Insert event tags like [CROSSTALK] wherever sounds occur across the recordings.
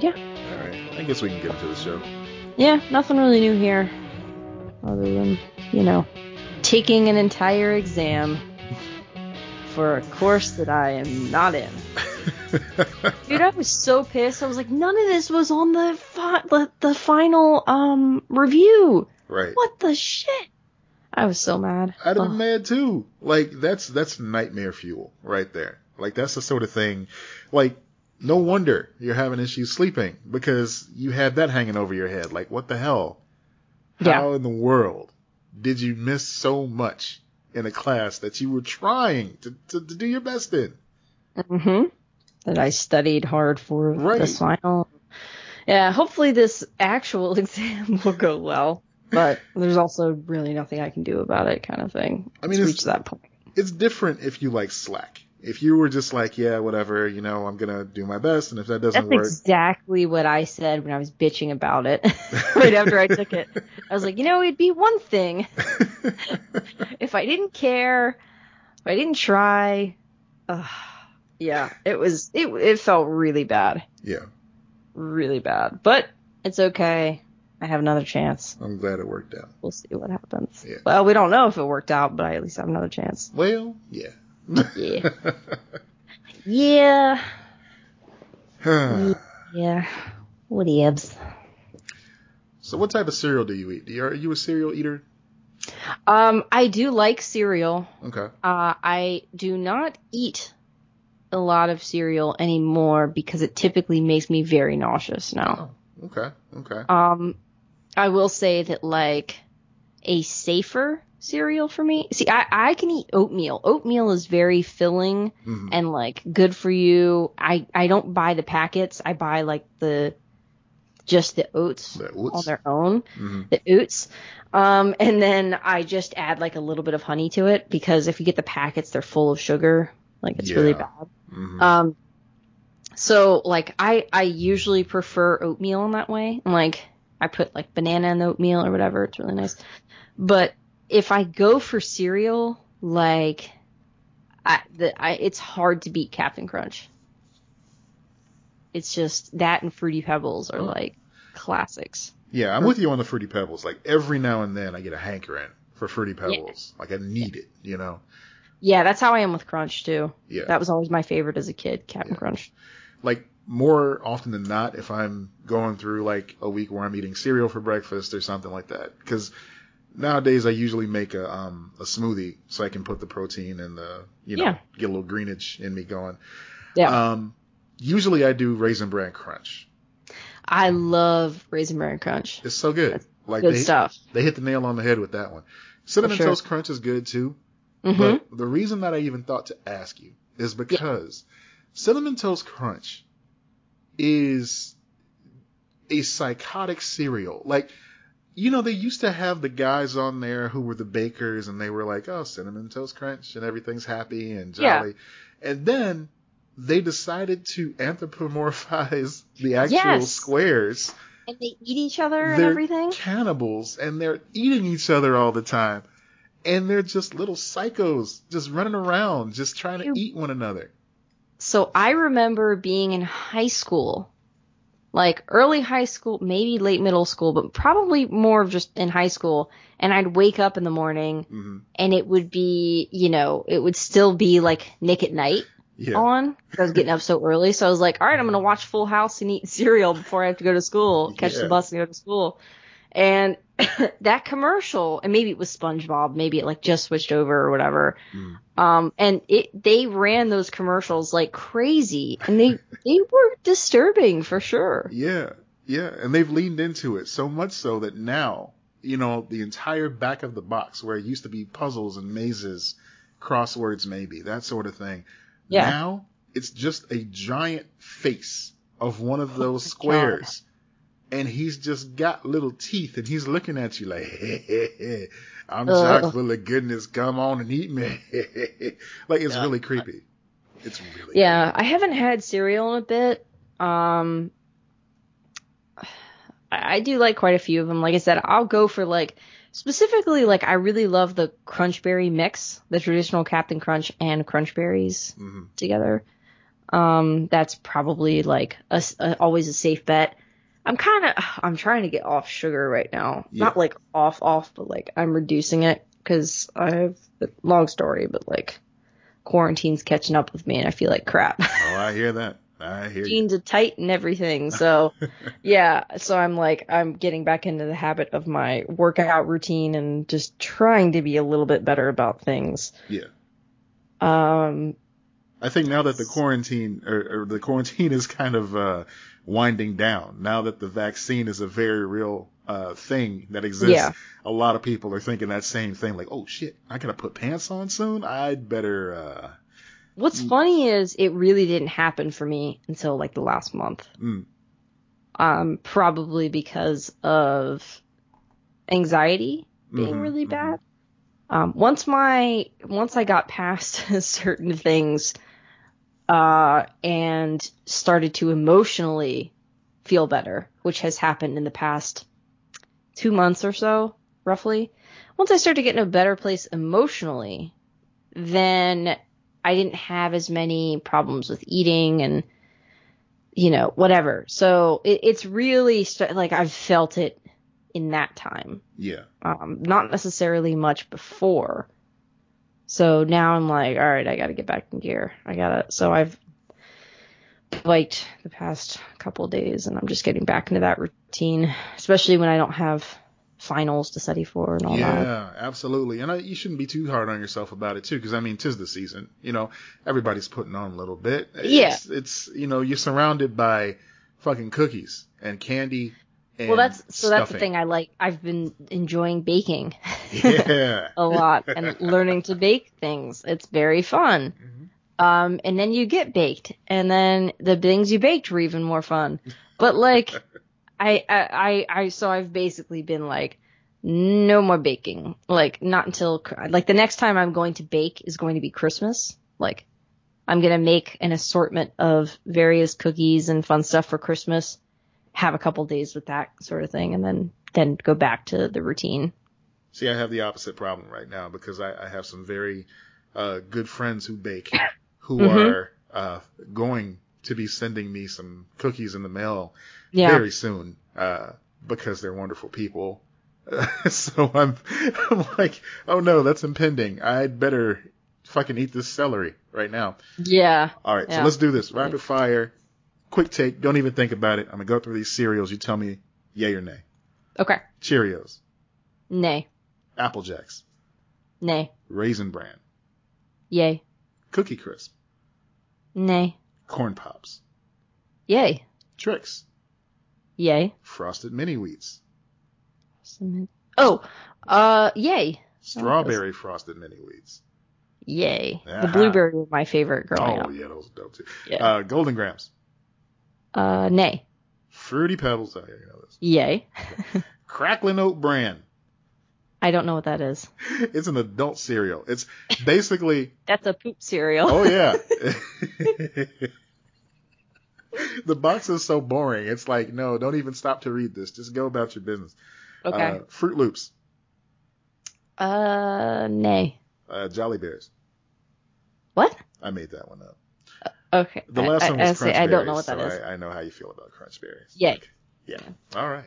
Yeah. All right. I guess we can get into the show. Yeah, nothing really new here. Other than, you know, taking an entire exam for a course that I am not in. [LAUGHS] Dude, I was so pissed. I was like, none of this was on the fi- the, the final um review. right. What the shit? I was so mad. I'd have been mad too. Like that's that's nightmare fuel right there. Like that's the sort of thing. Like no wonder you're having issues sleeping because you had that hanging over your head. Like what the hell? Yeah. How in the world did you miss so much in a class that you were trying to, to, to do your best in? Mm-hmm. That I studied hard for Right. this final. Yeah, hopefully this actual [LAUGHS] exam will go well. But there's also really nothing I can do about it, kind of thing. I mean, it's that point. It's different if you like slack. If you were just like, yeah, whatever, you know, I'm gonna do my best, and if that doesn't That's work, exactly what I said when I was bitching about it [LAUGHS] [LAUGHS] right after I took it. I was like, you know, it'd be one thing [LAUGHS] if I didn't care, if I didn't try. Ugh. yeah, it was it it felt really bad, yeah, really bad. But it's okay. I have another chance. I'm glad it worked out. We'll see what happens. Yeah. Well, we don't know if it worked out, but I at least have another chance. Well, yeah. Yeah. [LAUGHS] Yeah. Yeah. What ifs? so, what type of cereal do you eat? Do you, are you a cereal eater? Um, I do like cereal. Okay. Uh, I do not eat a lot of cereal anymore because it typically makes me very nauseous now. Oh, okay. Okay. Um, I will say that like a safer cereal for me. See, I, I can eat oatmeal. Oatmeal is very filling Mhm. and like good for you. I, I don't buy the packets. I buy like the just the oats The on their own, Mhm. the oats. Um, and then I just add like a little bit of honey to it because if you get the packets, they're full of sugar. Like it's really Yeah. bad. Mhm. Um, so like I I usually prefer oatmeal in that way. And, like I put like banana in the oatmeal or whatever. It's really nice. But if I go for cereal, like I the I it's hard to beat Captain Crunch. It's just that and Fruity Pebbles are Oh. like classics. yeah, I'm with you on the Fruity Pebbles. Like, every now and then I get a hankering for Fruity Pebbles. Like, I need it, you know? Yeah, that's how I am with Crunch too. Yeah. That was always my favorite as a kid, Captain Yeah. Crunch. like more often than not if I'm going through like a week where I'm eating cereal for breakfast or something like that. Because nowadays I usually make a um a smoothie so I can put the protein and the you know Yeah. get a little greenage in me going. Yeah. Um, usually I do raisin bran crunch. I love Raisin Bran Crunch. It's so good. Like Good they stuff. they hit the nail on the head with that one. Cinnamon sure. toast crunch is good too. Mm-hmm. But the reason that I even thought to ask you is because Cinnamon Toast Crunch is a psychotic cereal. Like, you know, they used to have the guys on there who were the bakers and they were like, oh, Cinnamon Toast Crunch and everything's happy and jolly. Yeah. And then they decided to anthropomorphize [LAUGHS] the actual Yes. squares. And they eat each other and They're everything. cannibals and they're eating each other all the time. And they're just little psychos just running around, just trying to eat one another. So I remember being in high school, like early high school, maybe late middle school, but probably more of just in high school. And I'd wake up in the morning hmm and it would be, you know, it would still be like Nick at Night Yeah. on I was getting up so early. So I was like, all right, I'm going to watch Full House and eat [LAUGHS] cereal before I have to go to school, catch Yeah. the bus and go to school. And [COUGHS] that commercial, and maybe it was SpongeBob, maybe it like just switched over or whatever. Mm. Um, and it, they ran those commercials like crazy and they, [LAUGHS] they were disturbing for sure. Yeah. Yeah. And they've leaned into it so much so that now, you know, the entire back of the box where it used to be puzzles and mazes, crosswords maybe, that sort of thing. Yeah. Now it's just a giant face of one of those Oh squares. And he's just got little teeth and he's looking at you like, hey, hey, hey, I'm Ugh. chock full of goodness. Come on and eat me. [LAUGHS] like it's Yeah. really creepy. It's really Yeah, I haven't had cereal in a bit. Um, I do like quite a few of them. Like I said, I'll go for like specifically like I really love the Crunchberry mix, the traditional Captain Crunch and Crunch Berries hmm together. Um, that's probably like a, a- always a safe bet. I'm kind of [SIGHS] I'm trying to get off sugar right now. Yeah. Not like off off, but like I'm reducing it because I have long story, but like quarantine's catching up with me and I feel like crap. [LAUGHS] Oh, I hear that. I hear you. Jeans are tight and everything. So [LAUGHS] yeah, so I'm like I'm getting back into the habit of my workout routine and just trying to be a little bit better about things. Yeah. Um, I think now that the quarantine or, or the quarantine is kind of uh, winding down, now that the vaccine is a very real uh, thing that exists, Yeah. a lot of people are thinking that same thing. Like, oh shit, I gotta put pants on soon. I'd better. Uh, What's funny is it really didn't happen for me until like the last month. Mm. Um, probably because of anxiety being Mhm, really mhm. bad. Um, once my once I got past [LAUGHS] certain things, uh, and started to emotionally feel better, which has happened in the past two months or so, roughly. Once I started to get in a better place emotionally, then I didn't have as many problems with eating and you know whatever. So it, it's really st- like I've felt it in that time, yeah. um, not necessarily much before. So now I'm like, all right, I got to get back in gear. I gotta. So I've biked the past couple of days, and I'm just getting back into that routine, especially when I don't have finals to study for and all that. Yeah, absolutely. And I, you shouldn't be too hard on yourself about it too, because I mean, tis the season. You know, everybody's putting on a little bit. Yeah. It's, it's you know, you're surrounded by fucking cookies and candy. Well, that's so that's the thing I like. I've been enjoying baking [LAUGHS] Yeah. a lot and learning to bake things. It's very fun. Mhm. Um, and then you get baked, and then the things you baked were even more fun. But like, I, I, I, I, so I've basically been like, no more baking. Like, not until like the next time I'm going to bake is going to be Christmas. Like, I'm gonna make an assortment of various cookies and fun stuff for Christmas. Have a couple days with that sort of thing, and then then go back to the routine. See, I have the opposite problem right now because I, I have some very uh, good friends who bake, who Mhm. are uh, going to be sending me some cookies in the mail Yeah. very soon uh, because they're wonderful people. [LAUGHS] so I'm, I'm like, oh no, that's impending. I'd better fucking eat this celery right now. Yeah. All right, so let's do this. Rapid fire, quick take. Don't even think about it. I'm gonna go through these cereals. You tell me yay or nay. Okay. Cheerios, Nay. Apple Jacks, Nay. Raisin Bran, Yay. Cookie Crisp, Nay. Corn Pops, Yay. Trix, Yay. Frosted Mini Wheats, Oh, uh, yay. Strawberry Frosted Mini Wheats. Yay. Aha. The blueberry were my favorite growing Oh up. yeah, those are dope too. Yeah. Uh, Golden Grahams, Uh, nay. Fruity Pebbles. Oh yeah, you know this. Yay. [LAUGHS] Cracklin' Oat Bran. I don't know what that is. [LAUGHS] It's an adult cereal. It's basically [LAUGHS] That's a poop cereal. Oh yeah. the box is so boring. It's like, no, don't even stop to read this. Just go about your business. Okay. Uh, Froot Loops, Uh, nay. uh, Jolly Bears. What? I made that one up. Okay. The last I, one was I, Crunch say, I don't know Berries, what that so is. I, I know how you feel about Crunch Berries. Yay. Like, yeah. All right.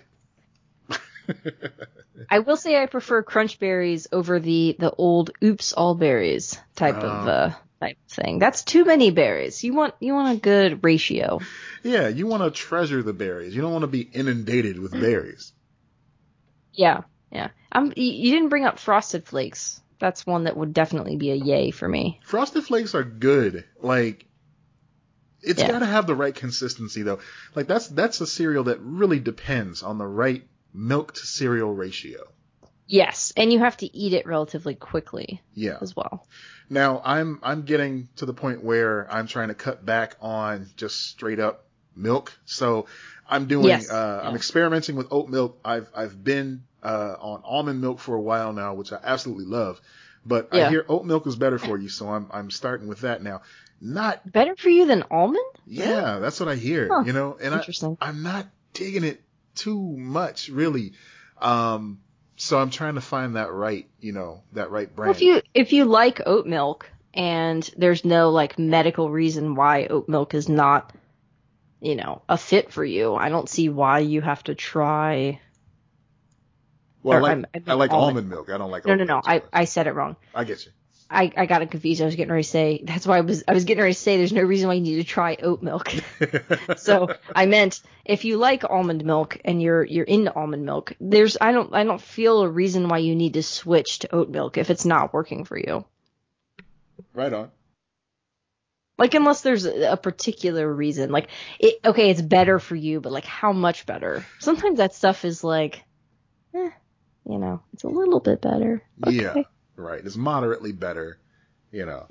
[LAUGHS] I will say I prefer crunch berries over the the old oops all berries type of Oh. uh type thing. That's too many berries. You want you want a good ratio. yeah, you want to treasure the berries. You don't want to be inundated with berries. Yeah. Yeah. I'm you didn't bring up frosted flakes. That's one that would definitely be a yay for me. Frosted Flakes are good. Like, it's Yeah. got to have the right consistency though. Like that's that's a cereal that really depends on the right milk to cereal ratio. Yes, and you have to eat it relatively quickly Yeah. as well. Now I'm I'm getting to the point where I'm trying to cut back on just straight up milk. So I'm doing Yes. uh I'm experimenting with oat milk. I've I've been uh on almond milk for a while now, which I absolutely love. But I hear oat milk is better for you, so I'm I'm starting with that now. Not Better for you than almond? yeah, that's what I hear, Huh. you know, and I Interesting. I'm not digging it too much really. Um so I'm trying to find that right, you know, that right Well, brand. if you if you like oat milk and there's no like medical reason why oat milk is not, you know, a fit for you. I don't see why you have to try. Well, I like, I I, like almond. almond milk. I don't like No, oat no, no. milk I. I said it wrong. I get you. I, I got it confused. I was getting ready to say that's why I was I was getting ready to say there's no reason why you need to try oat milk. [LAUGHS] so I meant if you like almond milk and you're you're into almond milk, there's I don't I don't feel a reason why you need to switch to oat milk if it's not working for you. right on. Like unless there's a particular reason. Like it okay, it's better for you, but like how much better? Sometimes that stuff is like eh, you know, it's a little bit better. Yeah, Okay. Right. It's moderately better, you know.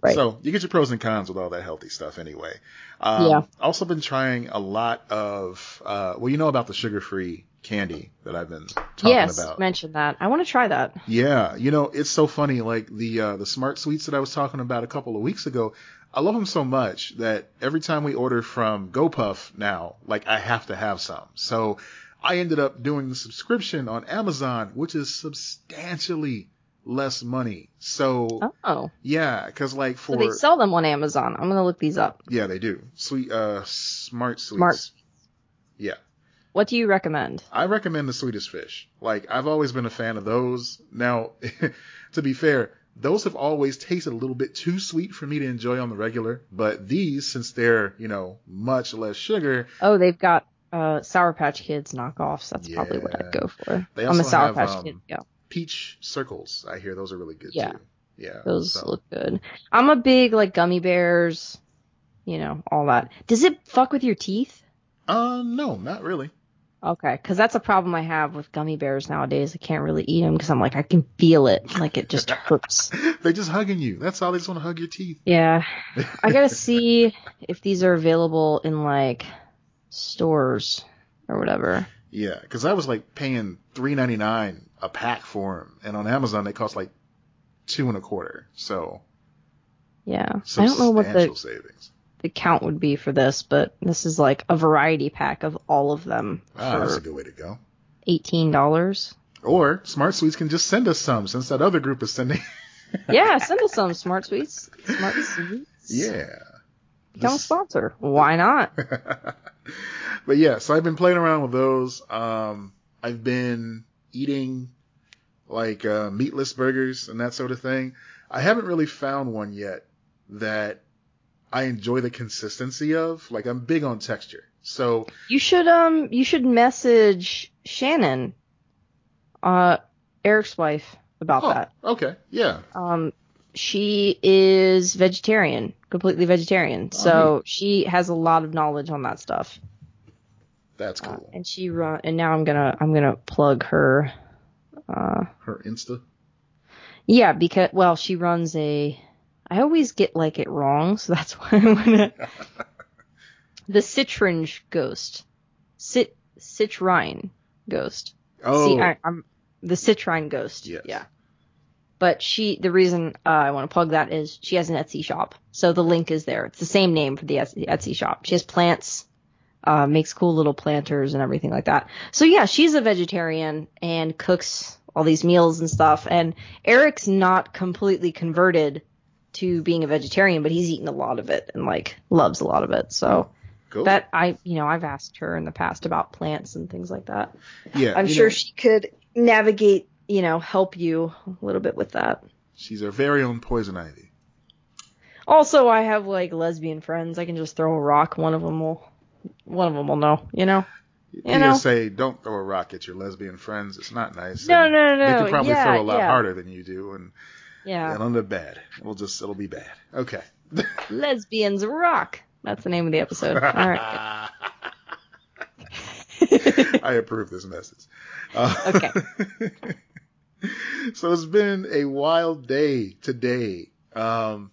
Right. So you get your pros and cons with all that healthy stuff anyway. Um, Yeah. Also been trying a lot of, uh, well, you know about the sugar-free candy that I've been talking yes, about. mention that. I want to try that. Yeah, you know, it's so funny. Like the uh, the smart sweets that I was talking about a couple of weeks ago, I love them so much that every time we order from GoPuff now, like I have to have some. So I ended up doing the subscription on Amazon, which is substantially less money. So Oh. yeah, because like for So they sell them on Amazon. I'm gonna look these up. yeah, they do sweet uh smart sweets. Smart. Yeah. What do you recommend? I recommend the Swedish fish. Like I've always been a fan of those. Now, [LAUGHS] to be fair, those have always tasted a little bit too sweet for me to enjoy on the regular. But these, since they're you know much less sugar, Oh, they've got uh, Sour Patch Kids knockoffs. That's probably what I'd go for. They I'm a Sour have, Patch um, Kid. Yeah, peach circles. I hear those are really good Yeah. too. Yeah, those so- look good. I'm a big like gummy bears. You know all that. Does it fuck with your teeth? Uh, no, not really. Okay, because that's a problem I have with gummy bears nowadays. I can't really eat them because I'm like I can feel it, like it just [LAUGHS] hurts. They're just hugging you. That's all. They just want to hug your teeth. Yeah, I gotta [LAUGHS] see if these are available in like stores or whatever. Yeah, because I was like paying three ninety nine a pack for them, and on Amazon they cost like two and a quarter. So Yeah, I don't know what the savings. the count would be for this, but this is like a variety pack of all of them Ah, that's a good way to go. eighteen dollars. Or Smart Sweets can just send us some since that other group is sending. [LAUGHS] Yeah, send us some smart sweets. Smart sweets. yeah. Become a sponsor. Why not? [LAUGHS] but yeah, so I've been playing around with those. Um, I've been eating like uh, meatless burgers and that sort of thing. I haven't really found one yet that I enjoy the consistency of. Like I'm big on texture. So You should um you should message Shannon, uh Eric's wife about oh, that. okay, yeah, Um she is vegetarian, completely vegetarian. Oh, So she has a lot of knowledge on that stuff. that's Uh, cool. and she run and now I'm gonna I'm gonna plug her uh Her Insta. yeah because well she runs a I always get like it wrong so that's [LAUGHS] why I'm gonna [LAUGHS] the Citringe Ghost. Cit Citrine Ghost. Oh, see I, I'm the Citrine Ghost Yes. yeah. But she the reason uh, I want to plug that is she has an Etsy shop so the link is there. It's the same name for the Etsy, Etsy shop. She has plants uh, makes cool little planters and everything like that. So yeah, she's a vegetarian and cooks all these meals and stuff. And Eric's not completely converted to being a vegetarian, but he's eaten a lot of it and like loves a lot of it. So cool. that I, you know, I've asked her in the past about plants and things like that. yeah, I'm sure know, she could navigate, you know, help you a little bit with that. she's our very own poison ivy. Also, I have like lesbian friends. I can just throw a rock. One of them will, one of them will know, you know. You know? say, don't throw a rock at your lesbian friends. It's not nice. No, and no, no, They can probably Yeah, throw a lot yeah. harder than you do, and Yeah. it'll end bad. It'll just, it'll be bad. Okay. [LAUGHS] Lesbians rock. That's the name of the episode. [LAUGHS] All right. I approve this message. [LAUGHS] Uh, Okay. so it's been a wild day today. Um,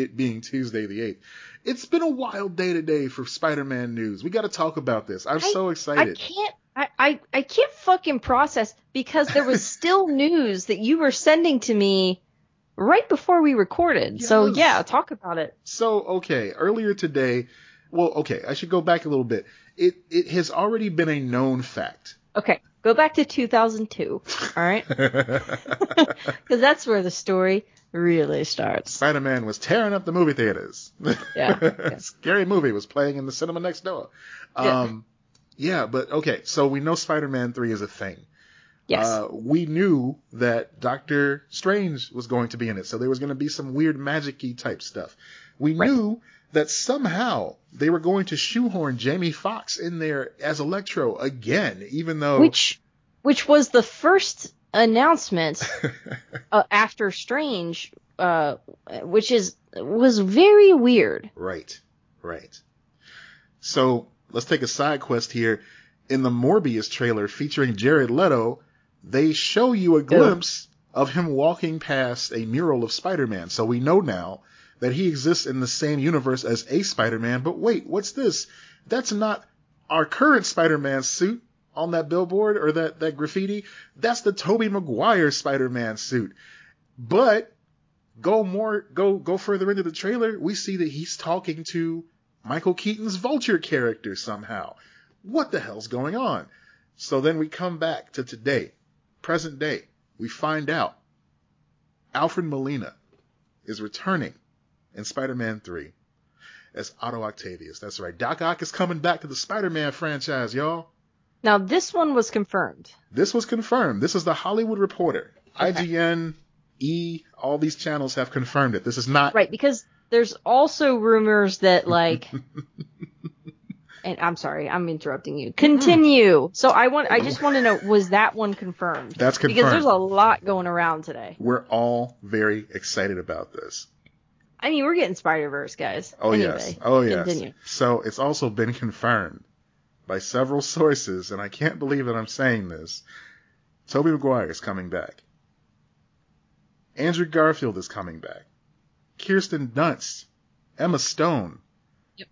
it being Tuesday the 8th. It's been a wild day today for Spider-Man news. We got to talk about this. I'm so excited. I can't. I, I, I can't fucking process because there was [LAUGHS] still news that you were sending to me right before we recorded. So yeah, talk about it. So, okay, earlier today, well, okay, I should go back a little bit. It it has already been a known fact. Okay, go back to 2002. All right, [LAUGHS] [LAUGHS] because that's where the story really starts. Spider-Man was tearing up the movie theaters. [LAUGHS] Yeah. Scary movie was playing in the cinema next door. Yeah. Um, yeah, but okay, so we know Spider-Man 3 is a thing. Yes. Uh, we knew that Doctor Strange was going to be in it, so there was going to be some weird magic-y type stuff. We Right. knew that somehow they were going to shoehorn Jamie Foxx in there as Electro again, even though which which was the first announcement uh, after Strange, uh, which is was very weird. Right, right. So let's take a side quest here. In the Morbius trailer featuring Jared Leto, they show you a glimpse of him walking past a mural of Spider-Man. So we know now that he exists in the same universe as a Spider-Man. But wait, what's this? That's not our current Spider-Man suit on that billboard or that, that graffiti. That's the Tobey Maguire Spider-Man suit. But go more go go further into the trailer, we see that he's talking to Michael Keaton's Vulture character somehow. What the hell's going on? So then we come back to today, present day. We find out Alfred Molina is returning in Spider-Man 3 as Otto Octavius. That's right. Doc Ock is coming back to the Spider-Man franchise, y'all. Now this one was confirmed. This was confirmed. This is the Hollywood Reporter. Okay. IGN, E, all these channels have confirmed it. This is not Right, because there's also rumors that like [LAUGHS] and I'm sorry, I'm interrupting you. Continue. Hmm. So I want I just want to know was that one confirmed? That's confirmed. Because there's a lot going around today. We're all very excited about this. I mean, we're getting Spider-Verse, guys. Oh anyway, yes. Oh yes. Continue. So it's also been confirmed by several sources, and I can't believe that I'm saying this. Tobey Maguire is coming back. Andrew Garfield is coming back. Kirsten Dunst, Emma Stone. Yep.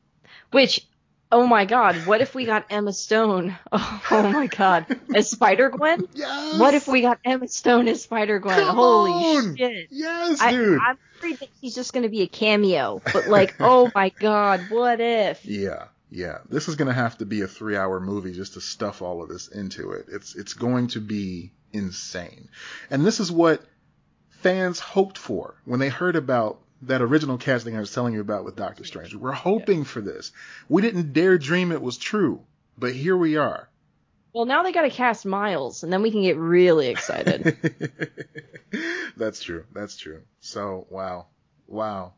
Which, oh my god, what if we got Emma Stone? [LAUGHS] Oh, my god, as Spider Gwen? [LAUGHS] Yes. What if we got Emma Stone as Spider Gwen? Holy on! shit! Yes, I, dude. I'm afraid that he's just gonna be a cameo, but like, oh my god, what if? [LAUGHS] Yeah, yeah. This is gonna have to be a three-hour movie just to stuff all of this into it. It's it's going to be insane, and this is what fans hoped for when they heard about that original casting I was telling you about with Doctor Strange. We're hoping for this. We didn't dare dream it was true, but here we are. Well, now they gotta cast Miles, and then we can get really excited. [LAUGHS] That's true. That's true. So, wow. Wow.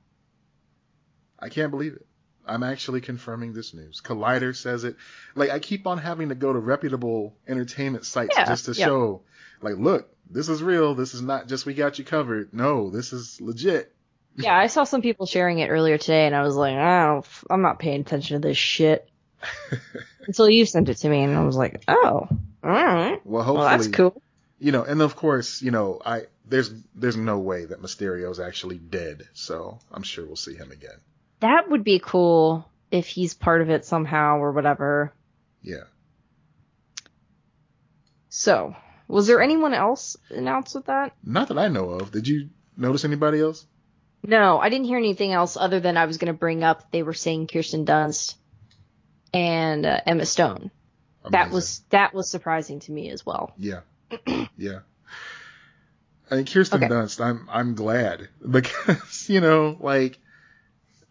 I can't believe it. I'm actually confirming this news. Collider says it. Like, I keep on having to go to reputable entertainment sites Yeah, just to yeah. show, like, look, this is real. This is not just we got you covered. No, this is legit. yeah, I saw some people sharing it earlier today, and I was like, I don't, I'm not paying attention to this shit [LAUGHS] until you sent it to me, and I was like, oh, all right, Well, hopefully, well that's cool. you know, and of course, you know, I, there's, there's no way that Mysterio's actually dead. So I'm sure we'll see him again. That would be cool if he's part of it somehow or whatever. Yeah. So, was there anyone else announced with that? Not that I know of. Did you notice anybody else? No, I didn't hear anything else other than I was going to bring up they were saying Kirsten Dunst and uh, Emma Stone. That was that was surprising to me as well. Yeah. [CLEARS THROAT] yeah. I mean, Kirsten Okay. Dunst, I'm, I'm glad [LAUGHS] because, you know, like,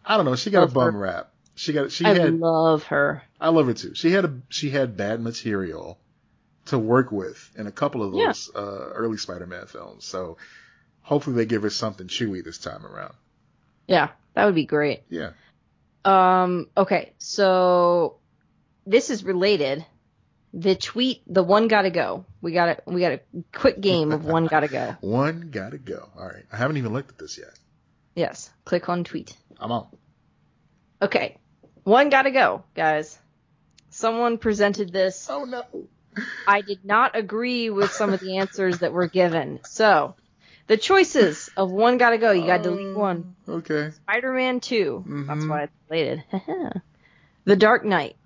I don't know, she got Love a bum her. rap. She got, she I had, love her. I love her too. She had a, she had bad material to work with in a couple of Yeah. those, uh, early Spider-Man films. So hopefully they give her something chewy this time around. Yeah, that would be great. Yeah. Um, okay, so this is related. The tweet, the one gotta go. We got it. we got a quick game of one gotta go. [LAUGHS] One gotta go. All right. I haven't even looked at this yet. Yes, click on tweet. I'm on. Okay, one gotta go, guys. Someone presented this. Oh no. I did not agree with some of the answers that were given. So, the choices of one gotta go. You gotta delete one. Okay. Spider-Man 2. That's Mhm. why it's related. [LAUGHS] the Dark Knight.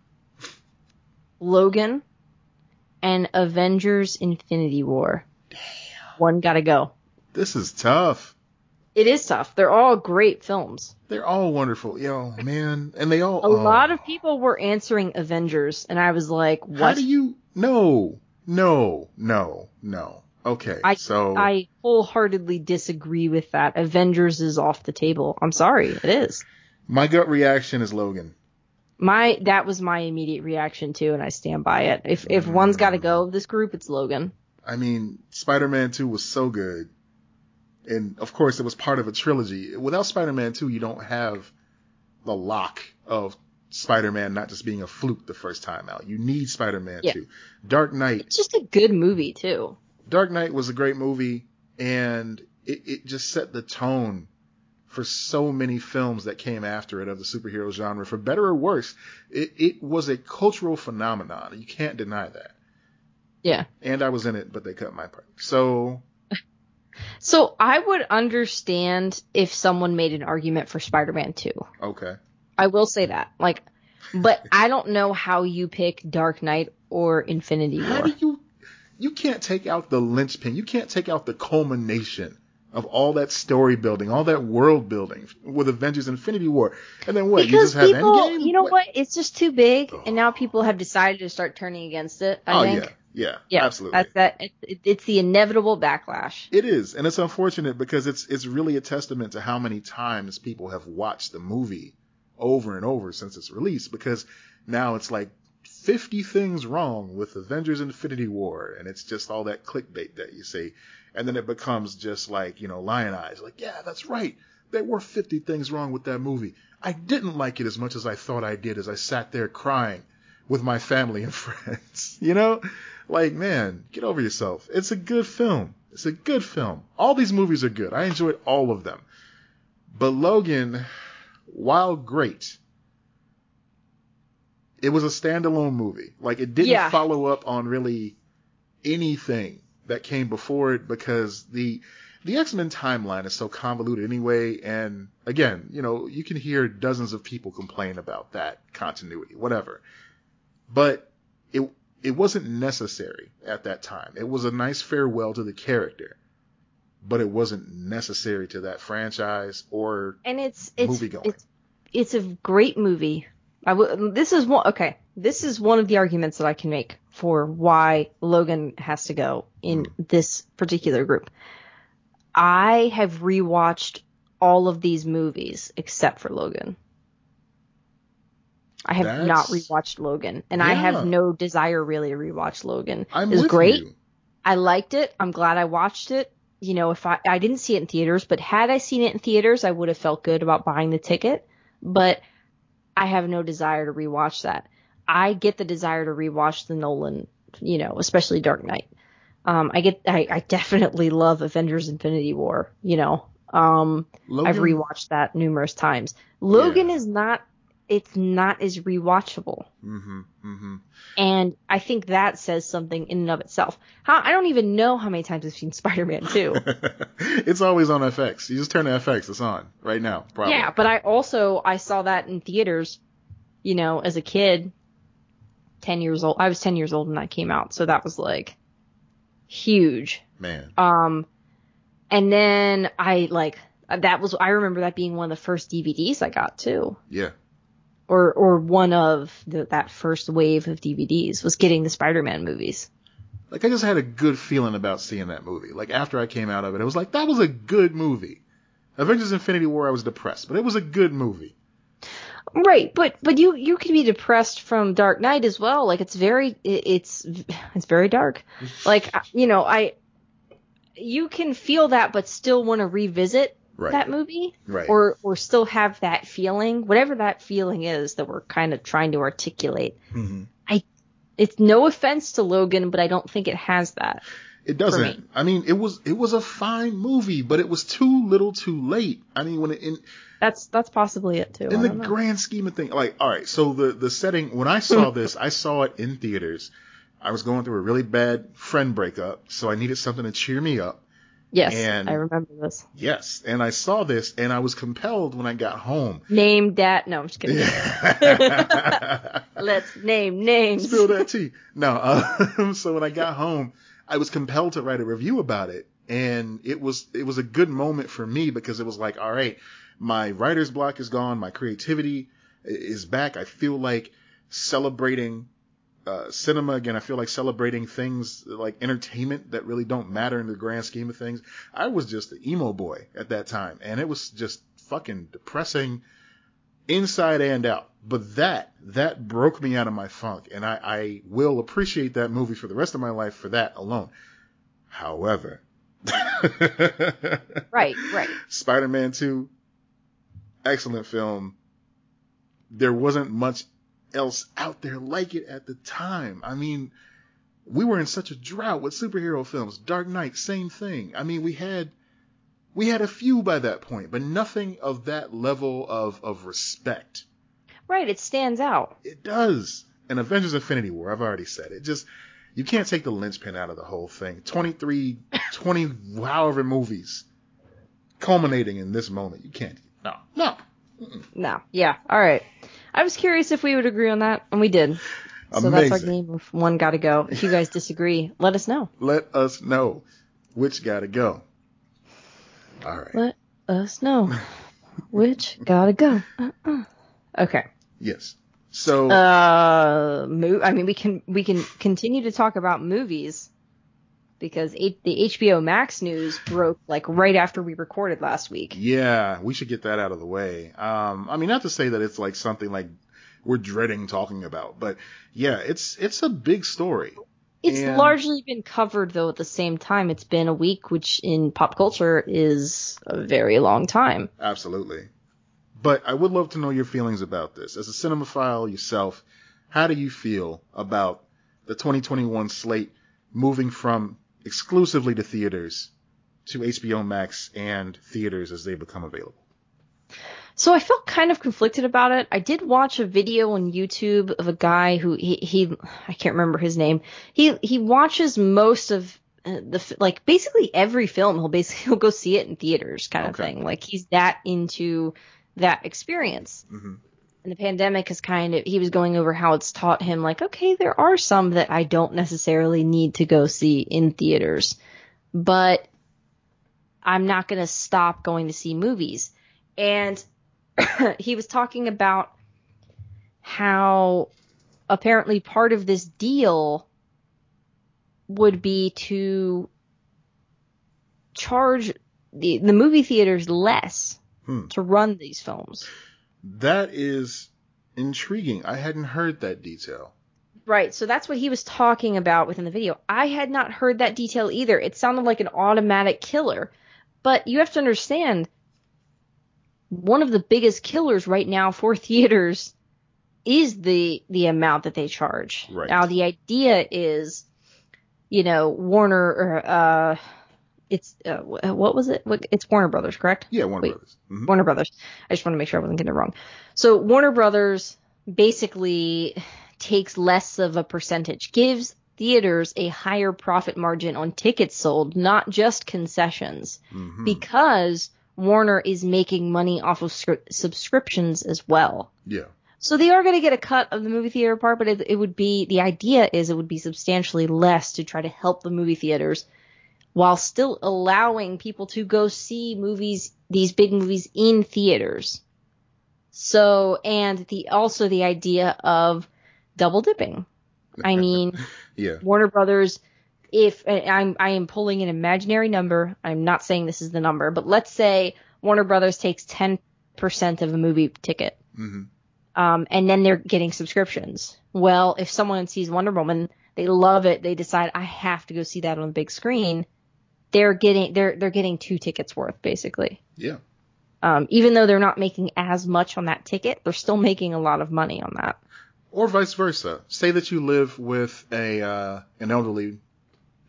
Logan. And Avengers Infinity War. Damn. One gotta go. This is tough. It is tough. They're all great films. They're all wonderful. Yo, man. And they all, A oh. lot of people were answering Avengers, and I was like, How what? do you? No, no, no, no. Okay, I so I wholeheartedly disagree with that. Avengers is off the table. I'm sorry, it is. my gut reaction is Logan. My that was my immediate reaction too, and I stand by it. If if one's got to mm. go of this group, it's Logan. I mean, Spider-Man 2 was so good. And of course, it was part of a trilogy. Without Spider-Man 2, you don't have the lock of Spider-Man not just being a fluke the first time out. You need Spider-Man Yeah. 2. Dark Knight, It's just a good movie too. Dark Knight was a great movie and it, it just set the tone for so many films that came after it of the superhero genre. For better or worse, it, it was a cultural phenomenon. You can't deny that. Yeah. And I was in it, but they cut my part. So So I would understand if someone made an argument for Spider-Man 2. okay. I will say that. Like, but [LAUGHS] I don't know how you pick Dark Knight or Infinity How War. do you? You can't take out the linchpin. You can't take out the culmination of all that story building, all that world building with Avengers: Infinity War, and then what? you because just have people, Endgame? you know what? It's just too big, and now people have decided to start turning against it. I oh think. yeah, yeah, Yeah, absolutely. That's that. It, it, it's the inevitable backlash. It is, and it's unfortunate because it's it's really a testament to how many times people have watched the movie over and over since its release. Because now it's like 50 things wrong with Avengers: Infinity War, and it's just all that clickbait that you see, and then it becomes just like you know lion eyes, like yeah, that's right. There were 50 things wrong with that movie. I didn't like it as much as I thought I did as I sat there crying with my family and [LAUGHS] friends. You know, like man, get over yourself. It's a good film. It's a good film. All these movies are good. I enjoyed all of them. But Logan, while great, it was a standalone movie. Like it didn't Yeah. follow up on really anything that came before it because the the X-Men timeline is so convoluted anyway and again, you know, you can hear dozens of people complain about that continuity, whatever. But it it wasn't necessary at that time. It was a nice farewell to the character, but it wasn't necessary to that franchise or And it's it's Movie going. it's it's a great movie. I w- this is one okay. This is one of the arguments that I can make for why Logan has to go in mm-hmm. this particular group. I have rewatched all of these movies except for Logan. I have not rewatched Logan, and I have no desire really to rewatch Logan. I'm it was great. you. I liked it. I'm glad I watched it. You know, if I I didn't see it in theaters, but had I seen it in theaters, I would have felt good about buying the ticket. But I have no desire to rewatch that. I get the desire to rewatch the Nolan, you know, especially Dark Knight. Um, I get, I, I definitely love Avengers: Infinity War. You know, um, Logan, I've rewatched that numerous times. Logan Yeah. is not, it's not as rewatchable. hmm hmm And I think that says something in and of itself. How I don't even know how many times I've seen [LAUGHS] Spider-Man 2. [LAUGHS] it's always on FX. You just turn to FX. It's on right now. Probably. yeah, but I also I saw that in theaters, you know, as a kid. 10 years old. I was 10 years old when that came out, so that was like huge. Man. Um and then I like that was I remember that being one of the first DVDs I got too. Yeah. Or or one of the, that first wave of DVDs was getting the Spider-Man movies. Like I just had a good feeling about seeing that movie. Like after I came out of it, it was like that was a good movie. Avengers: Infinity War, I was depressed, but it was a good movie. Right, but but you you can be depressed from Dark Knight as well. Like it's very it's it's very dark. Like you know, I you can feel that but still want to revisit Right. that movie right. or or still have that feeling, whatever that feeling is that we're kind of trying to articulate. hmm It's no offense to Logan, but I don't think it has that. It doesn't. I mean, it was it was a fine movie, but it was too little, too late. I mean, when it, in That's that's possibly it too. In the know. grand scheme of things, like all right, so the the setting when I saw [LAUGHS] this, I saw it in theaters. I was going through a really bad friend breakup, so I needed something to cheer me up. Yes, and- I remember this. Yes, and I saw this, and I was compelled when I got home. Name that. No, I'm just kidding. [LAUGHS] Let's name names. Spill that tea. No, uh, [LAUGHS] so when I got home, I was compelled to write a review about it, and it was it was a good moment for me because it was like, all right, my writer's block is gone, my creativity is back. I feel like celebrating uh, cinema again. I feel like celebrating things like entertainment that really don't matter in the grand scheme of things. I was just an emo boy at that time, and it was just fucking depressing inside and out. But that that broke me out of my funk, and I, I will appreciate that movie for the rest of my life for that alone. However, [LAUGHS] right, right. Spider-Man 2, excellent film. There wasn't much else out there like it at the time. I mean, we were in such a drought with superhero films. Dark Knight, same thing. I mean, we had we had a few by that point, but nothing of that level of of respect. Right, it stands out. It does. And Avengers Infinity War, I've already said it. Just you can't take the linchpin out of the whole thing. 23, 20, however movies culminating in this moment. You can't. No, no. Mm-mm. No. Yeah. All right. I was curious if we would agree on that, and we did. So that's our game of one gotta go. If you guys disagree, let us know. Let us know which gotta go. All right. Let us know which gotta go. Uh-uh. Okay. Yes. So. Uh, mo- I mean, we can we can continue to talk about movies because H- the HBO Max news broke like right after we recorded last week. Yeah, we should get that out of the way. Um, I mean, not to say that it's like something like we're dreading talking about, but yeah, it's it's a big story. It's and... largely been covered though at the same time. It's been a week, which in pop culture is a very long time. Absolutely. But I would love to know your feelings about this. As a cinemaphile yourself, how do you feel about the 2021 slate moving from exclusively to theaters to HBO Max and theaters as they become available. So I felt kind of conflicted about it. I did watch a video on YouTube of a guy who he, he I can't remember his name. He he watches most of uh, the like basically every film. He'll basically [LAUGHS] he'll go see it in theaters kind of thing. Like he's that into that experience. Mm-hmm. And the pandemic has kind of he was going over how it's taught him like okay there are some that I don't necessarily need to go see in theaters, but I'm not going to stop going to see movies. And [COUGHS] he was talking about how apparently part of this deal would be to charge the, the movie theaters less hmm. to run these films. That is intriguing. I hadn't heard that detail. Right, so that's what he was talking about within the video. I had not heard that detail either. It sounded like an automatic killer. But you have to understand, one of the biggest killers right now for [LAUGHS] theaters is the the amount that they charge. Right. Now the idea is, you know, Warner or uh, it's uh, what was it? It's Warner Brothers, correct? Yeah, Warner Wait, Brothers. Mm-hmm. Warner Brothers. I just want to make sure I wasn't getting it wrong. So Warner Brothers basically takes less of a percentage, gives theaters a higher profit margin on tickets sold, not just concessions, mm-hmm. because Warner is making money off of scri- subscriptions as well. Yeah. So they are going to get a cut of the movie theater part, but it, it would be the idea is it would be substantially less to try to help the movie theaters while still allowing people to go see movies, these big movies in theaters. So, and the, also the idea of double dipping. I [LAUGHS] mean, yeah. Warner Brothers, if I'm, I am pulling an imaginary number, I'm not saying this is the number, but let's say Warner Brothers takes 10% of a movie ticket. Mm-hmm. Um, and then they're getting subscriptions. Well, if someone sees Wonder Woman, they love it, they decide I have to go see that on the big screen they're getting they're they're getting two tickets worth basically. Yeah. Um, even though they're not making as much on that ticket, they're still making a lot of money on that. Or vice versa. Say that you live with a uh, an elderly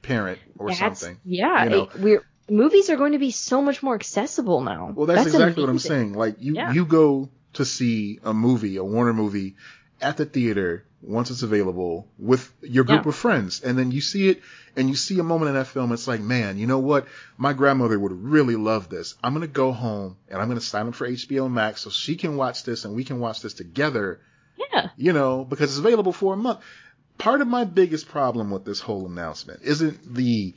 parent or that's, something. Yeah, you know. it, we're movies are going to be so much more accessible now. Well, that's, that's exactly amazing. what I'm saying. Like you yeah. you go to see a movie, a Warner movie at the theater once it's available with your group yeah. of friends. And then you see it and you see a moment in that film. It's like, man, you know what? My grandmother would really love this. I'm going to go home and I'm going to sign up for HBO Max so she can watch this and we can watch this together. Yeah. You know, because it's available for a month. Part of my biggest problem with this whole announcement isn't the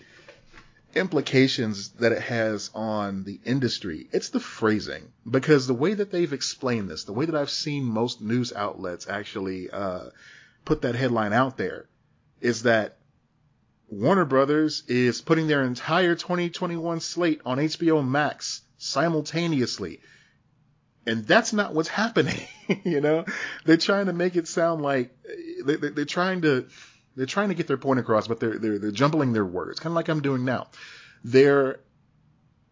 implications that it has on the industry. It's the phrasing because the way that they've explained this, the way that I've seen most news outlets actually, uh, put that headline out there is that Warner Brothers is putting their entire 2021 slate on HBO Max simultaneously. And that's not what's [LAUGHS] happening. you know, they're trying to make it sound like they, are trying to they're trying to get their point across, but they're they're, they're jumbling their words, kind of like I'm doing now. They're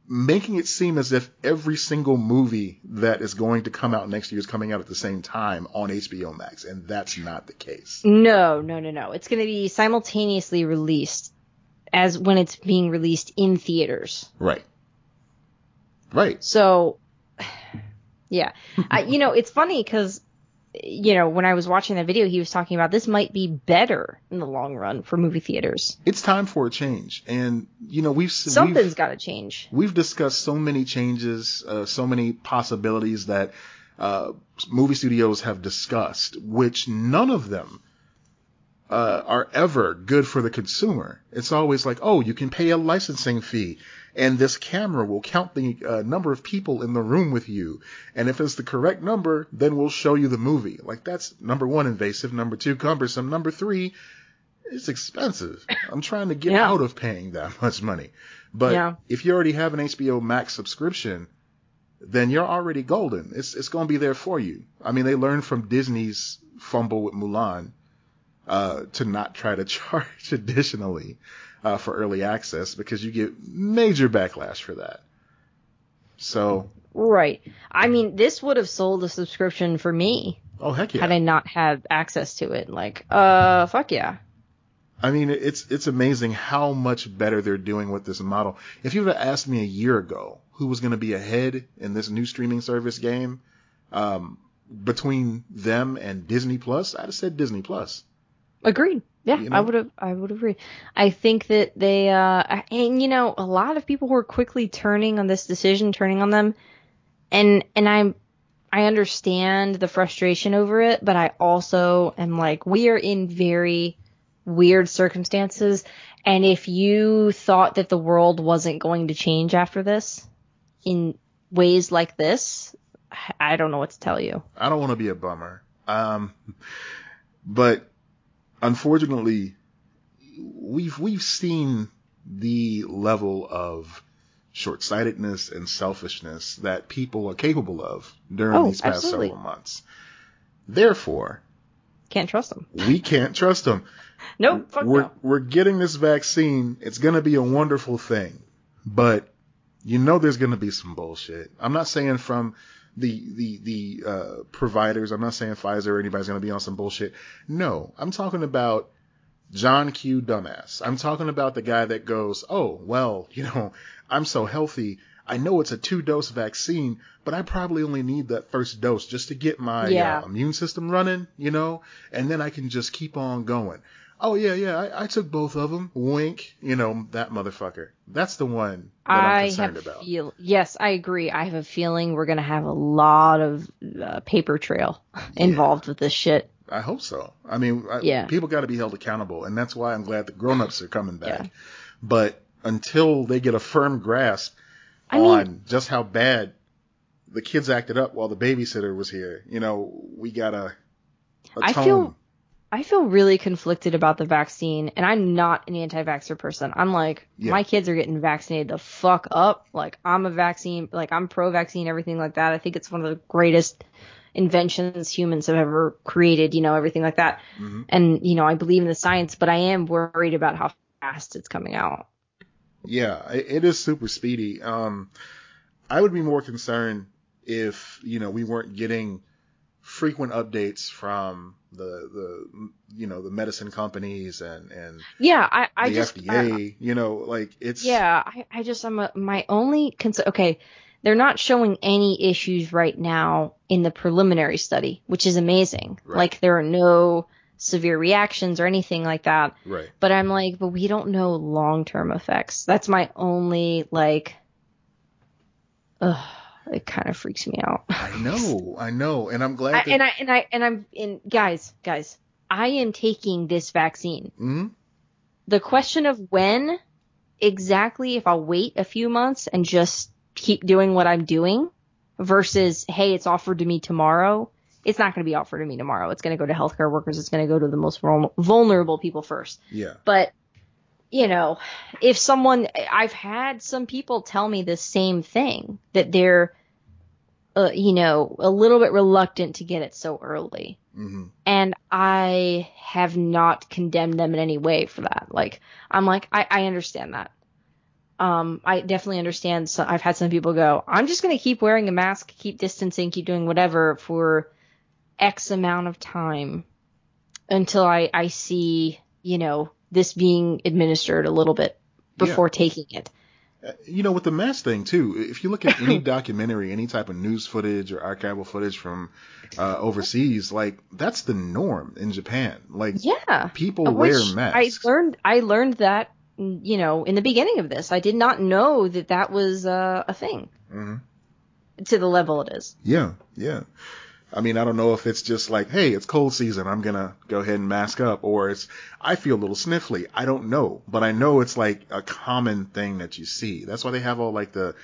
making it seem as if every single movie that is going to come out next year is coming out at the same time on HBO Max, and that's not the case. No, no, no, no. It's going to be simultaneously released as when it's being released in theaters. Right. Right. So, [SIGHS] yeah, I, you know, it's funny because you know, when I was watching that video, he was talking about this might be better in the long run for movie theaters. It's time for a change, and you know, we've something's got to change. We've discussed so many changes, uh, so many possibilities that uh, movie studios have discussed, which none of them uh, are ever good for the consumer. It's always like, oh, you can pay a licensing fee and this camera will count the uh, number of people in the room with you. And if it's the correct number, then we'll show you the movie. Like that's number one, invasive. Number two, cumbersome. Number three, it's expensive. I'm trying to get yeah. out of paying that [LAUGHS] much money. But yeah. if you already have an HBO Max subscription, then you're already golden. It's it's going to be there for you. I mean, they learned from Disney's fumble with Mulan uh, to not try to [LAUGHS] charge additionally uh, for early access because you get major backlash for that. So. Right. I mean, this would have sold a subscription for me. Oh heck yeah! Had I not had access to it, like, uh, fuck yeah. I mean, it's it's amazing how much better they're doing with this model. If you would have asked me a year ago who was going to be ahead in this new streaming service game, um, between them and Disney Plus, I'd have said Disney Plus. Agreed. Yeah, you know? I would have. I would agree. I think that they, uh, and you know, a lot of people were quickly turning on this decision, turning on them, and and I'm, I understand the frustration over it, but I also am like, we are in very weird circumstances, and if you thought that the world wasn't going to change after this, in ways like this, I don't know what to tell you. I don't want to be a bummer, um, but unfortunately, we've we've seen the level of short-sightedness and selfishness that people are capable of during oh, these past absolutely. several months. Therefore, can't trust them. We can't trust them. [LAUGHS] nope. we're no. we're getting this vaccine. It's going to be a wonderful thing, but you know there's going to be some bullshit. I'm not saying from the the the uh, providers. I'm not saying Pfizer or anybody's going to be on some bullshit. No, I'm talking about John Q. Dumbass. I'm talking about the guy that goes, oh well, you know, I'm so healthy. I know it's a two dose vaccine, but I probably only need that first dose just to get my yeah. uh, immune system running, you know, and then I can just keep on going. Oh yeah, yeah, I, I, took both of them. Wink, you know that motherfucker. That's the one that I am concerned have about. Feel, yes, I agree. I have a feeling we're gonna have a lot of uh, paper trail involved yeah. with this shit. I hope so. I mean, I, yeah. people got to be held accountable, and that's why I'm glad the grown-ups are coming back. Yeah. But until they get a firm grasp I on mean, just how bad the kids acted up while the babysitter was here, you know, we gotta. Atone. I feel I feel really conflicted about the vaccine, and I'm not an anti-vaxxer person. I'm like, yeah. my kids are getting vaccinated the fuck up. Like, I'm a vaccine, like, I'm pro-vaccine, everything like that. I think it's one of the greatest inventions humans have ever created, you know, everything like that. Mm-hmm. And, you know, I believe in the science, but I am worried about how fast it's coming out. Yeah, it is super speedy. Um, I would be more concerned if, you know, we weren't getting frequent updates from the the you know the medicine companies and and yeah I I the just FDA you know like it's yeah I I just I'm a, my only concern okay they're not showing any issues right now in the preliminary study which is amazing. Right. like there are no severe reactions or anything like that. Right. But I'm like but we don't know long term effects. That's my only like ugh it kind of freaks me out. I [LAUGHS] know, I know, and I'm glad. I, that... And I and I and I'm in guys, guys. I am taking this vaccine. Mm-hmm. The question of when exactly, if I'll wait a few months and just keep doing what I'm doing, versus hey, it's offered to me tomorrow, it's not going to be offered to me tomorrow. It's going to go to healthcare workers. It's going to go to the most vulnerable people first. Yeah. But you know, if someone, I've had some people tell me the same thing that they're, uh, you know, a little bit reluctant to get it so early. Mm-hmm. And I have not condemned them in any way for that. Like, I'm like, I, I understand that. Um, I definitely understand. So I've had some people go, I'm just going to keep wearing a mask, keep distancing, keep doing whatever for X amount of time until I, I see, you know, this being administered a little bit before yeah. taking it. You know, with the mask thing too, if you look at any [LAUGHS] documentary, any type of news footage or archival footage from uh, overseas, like that's the norm in Japan. Like, yeah, people wear masks. I learned, I learned that, you know, in the beginning of this. I did not know that that was uh, a thing mm-hmm. to the level it is. Yeah, yeah. I mean, I don't know if it's just like, hey, it's cold season, I'm gonna go ahead and mask up, or it's I feel a little sniffly. I don't know, but I know it's like a common thing that you see. That's why they have all like the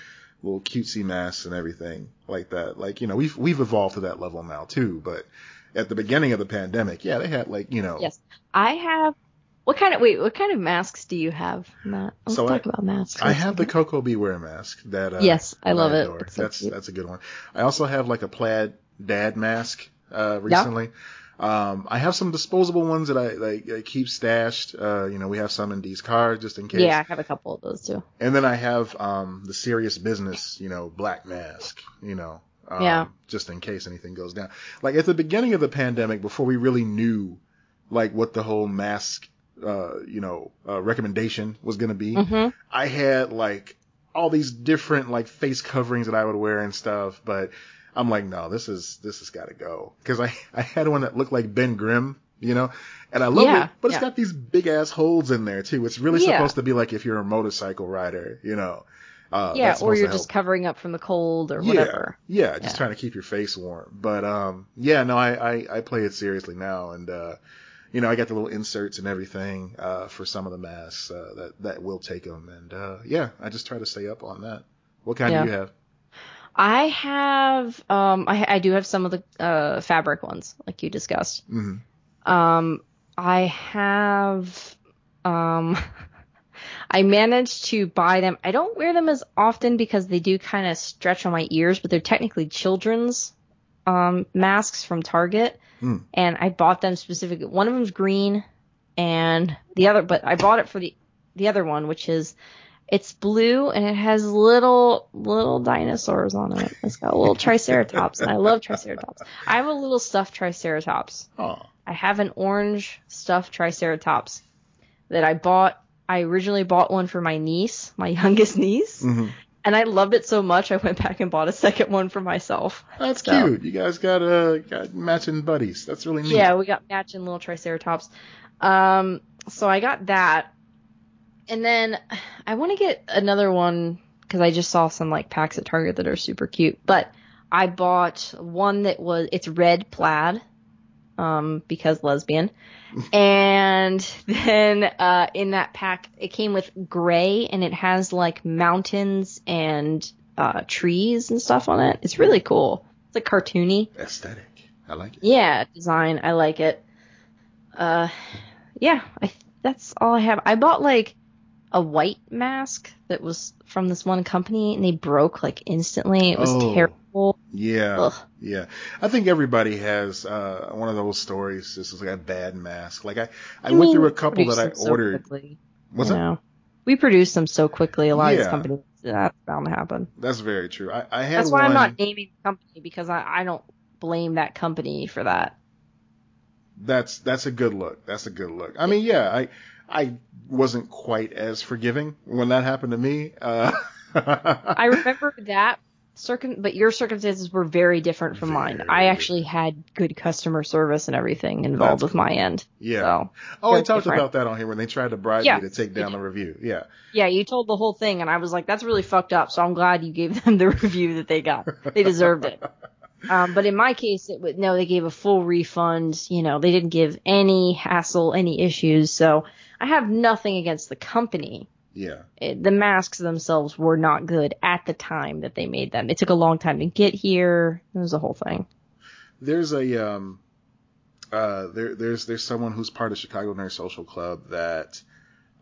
little cutesy masks and everything like that. Like, you know, we've we've evolved to that level now too, but at the beginning of the pandemic, yeah, they had like, you know. Yes. I have what kind of wait? What kind of masks do you have, Matt? Let's so talk I, about masks. I have the Coco Beware mask. That uh, yes, I love I it. that's that's a good one. I also have like a plaid dad mask uh, recently. Um, I have some disposable ones that I, like, I keep stashed. Uh, you know, we have some in Dee's car just in case. Yeah, I have a couple of those too. And then I have um, the serious business, you know, black mask. You know, um, yeah. just in case anything goes down. Like at the beginning of the pandemic, before we really knew like what the whole mask, uh, you know, uh, recommendation was going to be, mm-hmm. I had like all these different like face coverings that I would wear and stuff, but I'm like, no, this is this has got to go because I [LAUGHS] I had one that looked like Ben Grimm, you know, and I love yeah, it, but it's yeah. got these big ass holes in there too. It's really yeah. supposed to be like if you're a motorcycle rider, you know. Uh, yeah, or you're just covering up from the cold or whatever. Yeah, just trying to keep your face warm. But um, yeah, no, I, I I play it seriously now, and uh, you know, I got the little inserts and everything uh, for some of the masks uh, that that will take them, and uh, yeah, I just try to stay up on that. What kind do you have? I have, um, I, I do have some of the uh, fabric ones, like you discussed. Mm-hmm. Um, I have, um, [LAUGHS] I managed to buy them. I don't wear them as often because they do kind of stretch on my ears, but they're technically children's um, masks from Target, mm. and I bought them specifically. One of them's green, and the other, but I bought it for the the other one, which is it's blue and it has little little dinosaurs on it. It's got a little triceratops, and I love triceratops. I have a little stuffed triceratops. Oh. I have an orange stuffed triceratops that I bought. I originally bought one for my niece, my [LAUGHS] youngest niece, mm-hmm. and I loved it so much I went back and bought a second one for myself. That's so, cute. You guys got uh got matching buddies. That's really neat. Yeah, we got matching little triceratops. Um, so I got that and then I want to get another one because I just saw some like packs at Target that are super cute. But I bought one that was it's red plaid, um, because lesbian. [LAUGHS] and then uh, in that pack it came with gray and it has like mountains and uh, trees and stuff on it. It's really cool. It's like cartoony. Aesthetic. I like it. Yeah, design. I like it. Uh, yeah, I, that's all I have. I bought like a white mask that was from this one company and they broke like instantly. It was oh, terrible. Yeah. Ugh. Yeah. I think everybody has uh, one of those stories. This is like a bad mask. Like I, I, I went mean, through a couple that I ordered. So What's? Know. We produce them so quickly. A lot yeah. of these companies that's bound to happen. That's very true. I, I had That's why one... I'm not naming the company because I, I don't blame that company for that. That's that's a good look. That's a good look. I mean, yeah, I I wasn't quite as forgiving when that happened to me. Uh, [LAUGHS] I remember that circum, but your circumstances were very different from very, mine. I actually had good customer service and everything involved with my end. Yeah. So, oh, I talked different. about that on here when they tried to bribe yeah, me to take down the review. Yeah. Yeah, you told the whole thing, and I was like, that's really fucked up. So I'm glad you gave them the [LAUGHS] review that they got. They deserved it. [LAUGHS] Um, but in my case, it would no, they gave a full refund. You know, they didn't give any hassle, any issues. So I have nothing against the company. Yeah. It, the masks themselves were not good at the time that they made them. It took a long time to get here. It was a whole thing. there's a um, uh, there there's there's someone who's part of Chicago Nerd Social Club that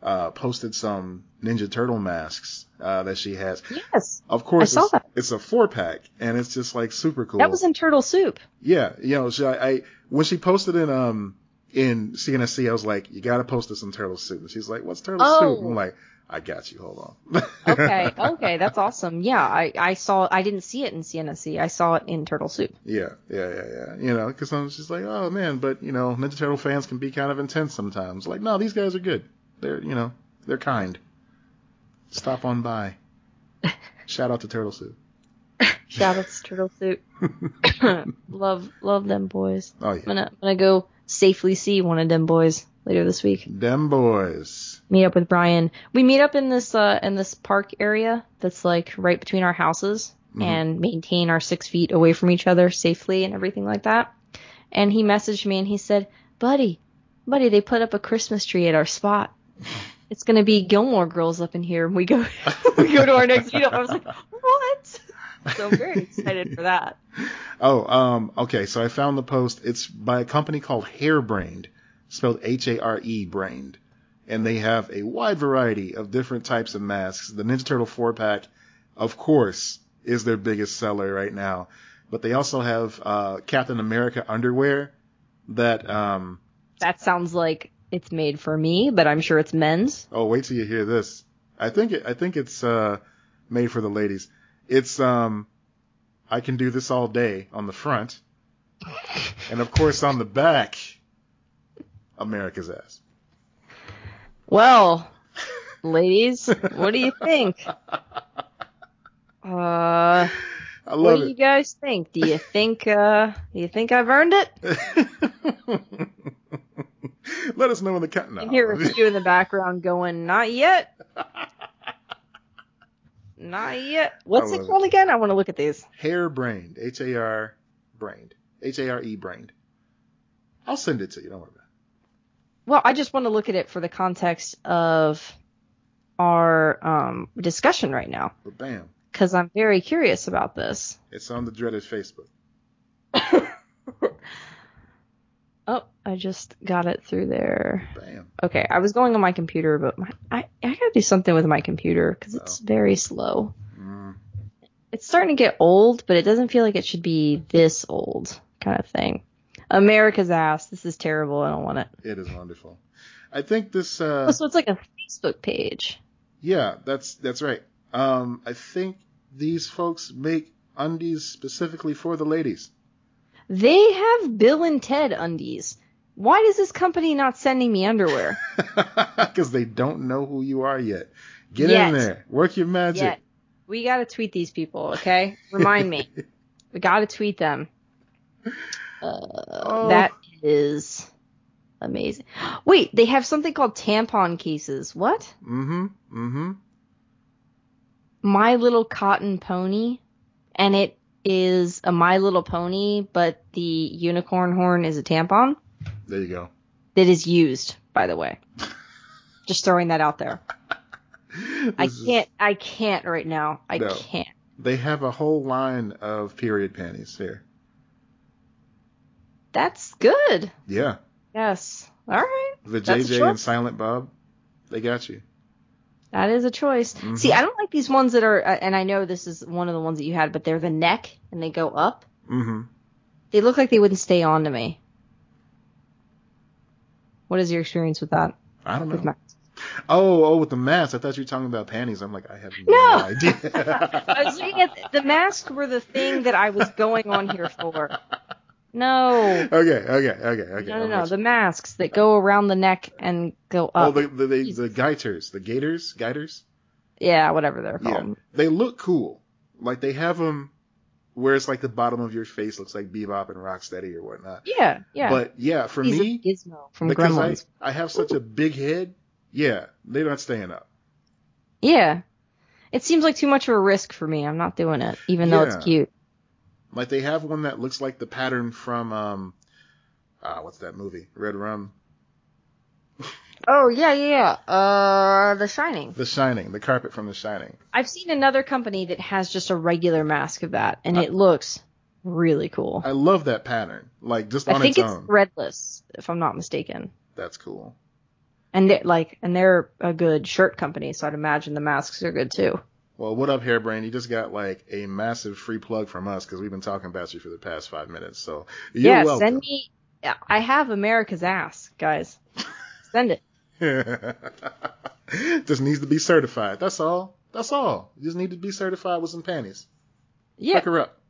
uh, posted some Ninja Turtle masks uh, that she has. Yes. Of course, I saw it's, that. it's a four pack, and it's just like super cool. That was in Turtle Soup. Yeah, you know, she, I, I when she posted in um in CNSC, I was like, you got to post this in Turtle Soup, and she's like, what's Turtle Oh. Soup? I'm like, I got you. Hold on. Okay, [LAUGHS] okay, that's awesome. Yeah, I, I saw, I didn't see it in CNSC. I saw it in Turtle Soup. Yeah, yeah, yeah, yeah. You know, because I'm just like, oh man, but you know, Ninja Turtle fans can be kind of intense sometimes. Like, no, these guys are good. They're, you know, they're kind. Stop on by. [LAUGHS] Shout out to Turtle Soup. Shout out to Turtle Soup. [LAUGHS] love, love them boys. Oh I'm yeah, gonna, I'm gonna go safely see one of them boys later this week. them boys. Meet up with Brian. We meet up in this, uh, in this park area that's like right between our houses Mhm. and maintain our six feet away from each other safely and everything like that. And he messaged me and he said, buddy, buddy, they put up a Christmas tree at our spot. It's gonna be Gilmore Girls up in here. And we go, [LAUGHS] we go to our next meetup. I was like, what? So I'm very excited for that. [LAUGHS] Oh, um, okay. So I found the post. It's by a company called Harebrained, spelled H-A-R-E brained, and they have a wide variety of different types of masks. The Ninja Turtle four pack, of course, is their biggest seller right now, but they also have uh, Captain America underwear that. Um, That sounds like it's made for me, but I'm sure it's men's. oh, wait till you hear this. I think it, I think it's uh, made for the ladies. It's um, I can do this all day on the front, and of course on the back, America's ass. Well, [LAUGHS] ladies, what do you think? Uh, what do you guys think? Do you think, uh, do you think I've earned it? it. [LAUGHS] Let us know in the cut I now. can hear a few in the background going, not yet. [LAUGHS] Not yet. What's it called again? I want to look at these. Harebrained. H A R brained. H A R E brained. I'll send it to you. Don't worry about it. Well, I just want to look at it for the context of our um, discussion right now. But bam, because I'm very curious about this. it's on the dreaded Facebook. Oh, I just got it through there. Bam. Okay, I was going on my computer, but my, I I gotta do something with my computer because it's very slow. Mm, It's starting to get old, but it doesn't feel like it should be this old, kind of thing. America's ass. This is terrible. I don't want it. it is wonderful. I think this. Uh, Oh, so it's like a Facebook page. Yeah, that's that's right. Um, I think these folks make undies specifically for the ladies. They have Bill and Ted undies. Why is this company not sending me underwear? [LAUGHS] Because they don't know who you are yet. Get Yet. in there. Work your magic. Yet. We gotta tweet these people, okay? Remind me. [LAUGHS] We gotta tweet them. Uh, Oh. That is amazing. Wait, they have something called tampon cases. What? Mm-hmm. Mm-hmm. My Little Cotton Pony, and it is a My Little Pony, but the unicorn horn is a tampon There you go. that is used, by the way. [LAUGHS] Just throwing that out there. I can't. I can't right now. I No. can't. They have a whole line of period panties here. That's good. Yeah. Yes. All right. The That's Jay and Silent Bob. They got you. That is a choice. Mhm. See, I don't like these ones that are, uh, and I know this is one of the ones that you had, but they're the neck and they go up. Mm-hmm. They look like they wouldn't stay on to me. What is your experience with that? I don't With know. ma- Oh, oh, with the mask. I thought you were talking about panties. I'm like, I have no, No. idea. [LAUGHS] I was looking at the masks were the thing that I was going on here for. No. okay, okay, okay, okay. No, no, no. The masks that go around the neck and go Oh, up. the the, the, the Jesus. gaiters, the gators, gaiters. yeah, whatever they're called. Yeah, called. they look cool. Like they have them where it's like the bottom of your face looks like Bebop and Rocksteady or whatnot. Yeah, yeah. But yeah, for He's me, Gizmo from because I, Gremlins. I have such a big head, yeah, they're not staying up. Yeah. It seems like too much of a risk for me. I'm not doing it, even though it's cute. Like they have one that looks like the pattern from um, uh, what's that movie? Red Rum, Oh yeah, yeah, yeah. Uh, The Shining. The Shining, the carpet from The Shining. I've seen another company that has just a regular mask of that, and it looks really cool. I love that pattern. Like just on I on think its it's own. threadless, if I'm not mistaken. That's cool. And they're like, and they're a good shirt company, so I'd imagine the masks are good too. Well, what up, Hairbrain? You just got like a massive free plug from us because we've been talking about you for the past five minutes. So you're yeah, welcome. send me. I have America's ass, guys. [LAUGHS] Send it. [LAUGHS] just needs to be certified. That's all. That's all. You just need to be certified with some panties. Yeah. Hook her up.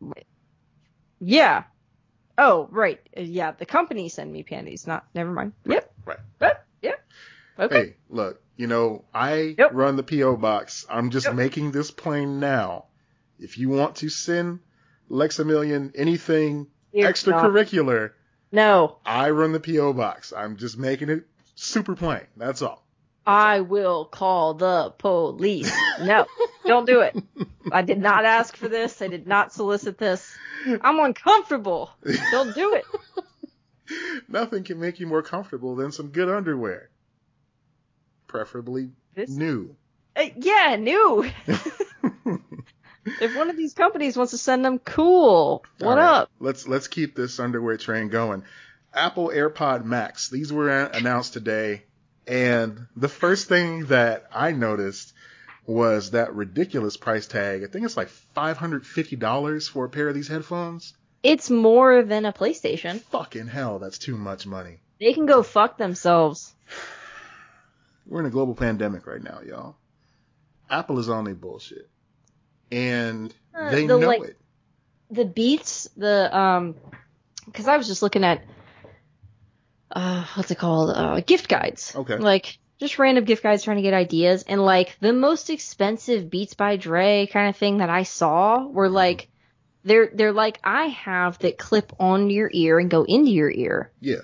Yeah. Oh, right. Yeah, the company send me panties. Not. Never mind. Yep. Right. Yep. Yep. Okay. Hey, look, you know, I Yep. run the P.O. box. I'm just Yep. making this plain now. If you want to send Lexamillion anything Dear extracurricular, No, I run the P.O. box. I'm just making it super plain. That's all. I will call the police. No, [LAUGHS] don't do it. I did not ask for this. I did not solicit this. I'm uncomfortable. Don't do it. [LAUGHS] Nothing can make you more comfortable than some good underwear. Preferably This, new. uh, yeah, new. [LAUGHS] if one of these companies wants to send them, cool. What right, up? Let's let's keep this underwear train going. Apple AirPod Max. These were announced today, and the first thing that I noticed was that ridiculous price tag. I think it's like five hundred fifty dollars for a pair of these headphones. It's more than a PlayStation. Fucking hell, that's too much money. They can go fuck themselves. We're in a global pandemic right now, y'all. Apple is on their bullshit, and Uh, they the, know like- it. the beats the um because i was just looking at uh what's it called uh gift guides Okay. like just random gift guides trying to get ideas and like the most expensive beats by dre kind of thing that i saw were Mm-hmm. like they're they're like i have that clip on your ear and go into your ear Yeah,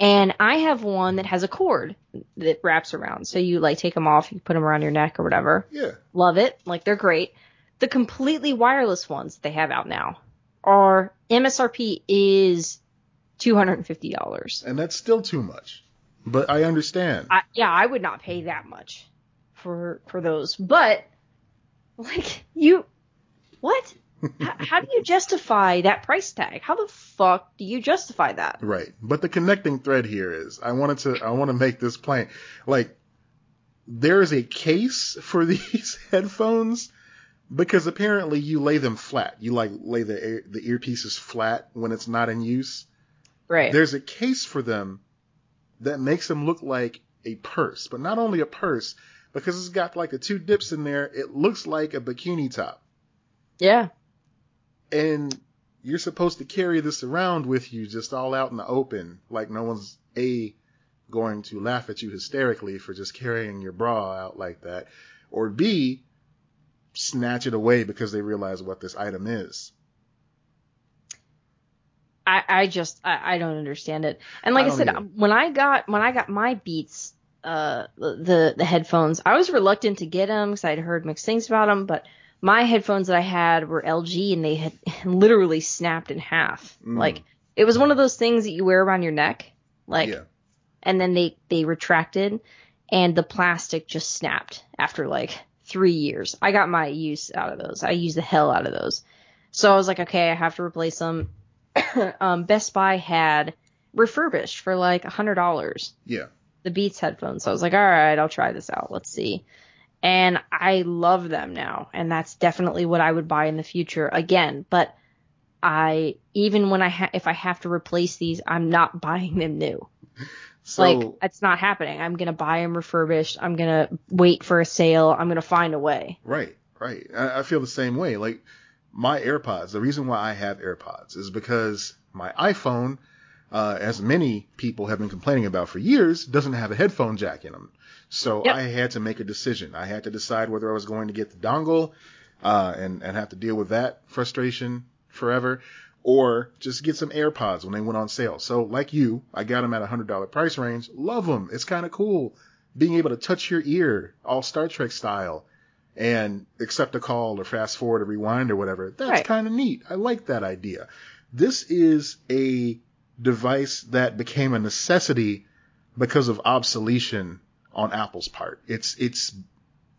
and i have one that has a cord that wraps around so you like take them off you put them around your neck or whatever yeah. Love it. Like they're great. The completely wireless ones that they have out now are MSRP is two hundred and fifty dollars. And that's still too much, but I understand. I, yeah, I would not pay that much for for those. But like you, what? how, how do you justify that price tag? How the fuck do you justify that? Right. But the connecting thread here is I wanted to I want to make this plain. Like there is a case for [LAUGHS] these headphones because apparently you lay them flat. You like lay the the earpieces flat when it's not in use. Right. There's a case for them that makes them look like a purse, but not only a purse because it's got like the two dips in there. It looks like a bikini top. yeah. and you're supposed to carry this around with you just all out in the open like no one's a going to laugh at you hysterically for just carrying your bra out like that or b snatch it away because they realize what this item is I, I just I, I don't understand it. And like I I, said, either. when I got when I got my Beats uh the the headphones, I was reluctant to get them because I'd heard mixed things about them. But my headphones that I had were LG and they had [LAUGHS] literally snapped in half. Mm. Like it was one of those things that you wear around your neck, like, yeah and then they they retracted and the plastic just snapped after like three years. I got my use out of those. I used the hell out of those. So I was like, okay, I have to replace them. [COUGHS] um, Best Buy had refurbished for like a hundred dollars yeah the Beats headphones. So I was like, all right, I'll try this out. Let's see. And I love them now, and that's definitely what I would buy in the future again. But I even when I ha- if I have to replace these, I'm not [LAUGHS] buying them new. so like it's not happening. I'm gonna buy them refurbished. I'm gonna wait for a sale. I'm gonna find a way. right right I, I feel the same way like my airpods the reason why i have airpods is because my iphone uh, as many people have been complaining about for years, doesn't have a headphone jack in them. So Yep. I had to make a decision. I had to decide whether I was going to get the dongle uh, and and have to deal with that frustration forever, or just get some AirPods when they went on sale. So like you, I got them at a hundred dollar price range. Love them. It's kind of cool being able to touch your ear, all Star Trek style, and accept a call or fast forward or rewind or whatever. That's Right. kind of neat. I like that idea. This is a device that became a necessity because of obsolescence on Apple's part. It's it's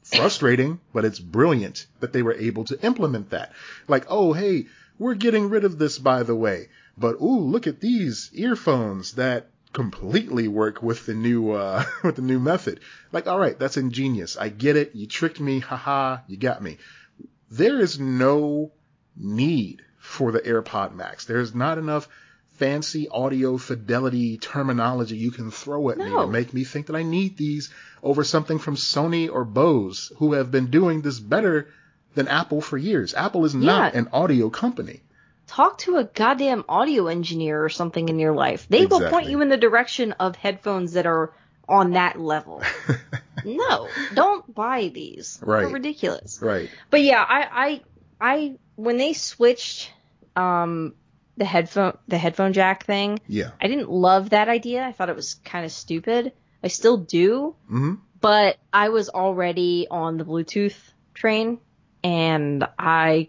frustrating, [LAUGHS] but it's brilliant that they were able to implement that. Like, oh hey, we're getting rid of this by the way. But ooh, look at these earphones that completely work with the new uh [LAUGHS] with the new method. Like, all right, that's ingenious. I get it. You tricked me. Haha, you got me. There is no need for the AirPod Max. There's not enough fancy audio fidelity terminology you can throw at no. me to make me think that I need these over something from Sony or Bose who have been doing this better than Apple for years. Apple is yeah. not an audio company. Talk to a goddamn audio engineer or something in your life. They exactly. will point you in the direction of headphones that are on that level. [LAUGHS] no, don't buy these. Right. They're ridiculous. Right. But yeah, I, I, I, when they switched, um, the headphone the headphone jack thing. Yeah. I didn't love that idea. I thought it was kind of stupid. I still do. Mm-hmm. But I was already on the Bluetooth train, and I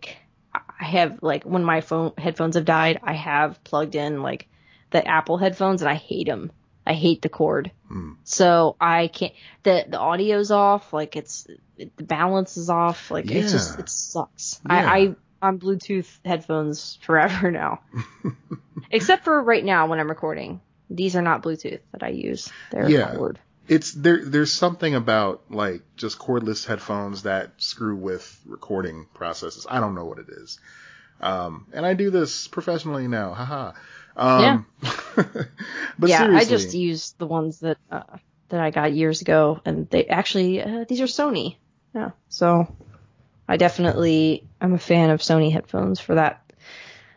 I have like when my phone headphones have died, I have plugged in like the Apple headphones, and I hate them. I hate the cord. Mm. So I can't. The the audio's off. Like it's the balance is off. Like yeah. it just it sucks. Yeah. I, I on Bluetooth headphones [LAUGHS] forever now. [LAUGHS] Except for right now when I'm recording. These are not Bluetooth that I use. They're yeah. cord. It's there there's something about like just cordless headphones that screw with recording processes. I don't know what it is. Um, and I do this professionally now. Haha. Um, yeah. [LAUGHS] but yeah, seriously. I just use the ones that uh, that I got years ago, and they actually uh, these are Sony. Yeah, so I definitely I'm a fan of Sony headphones for that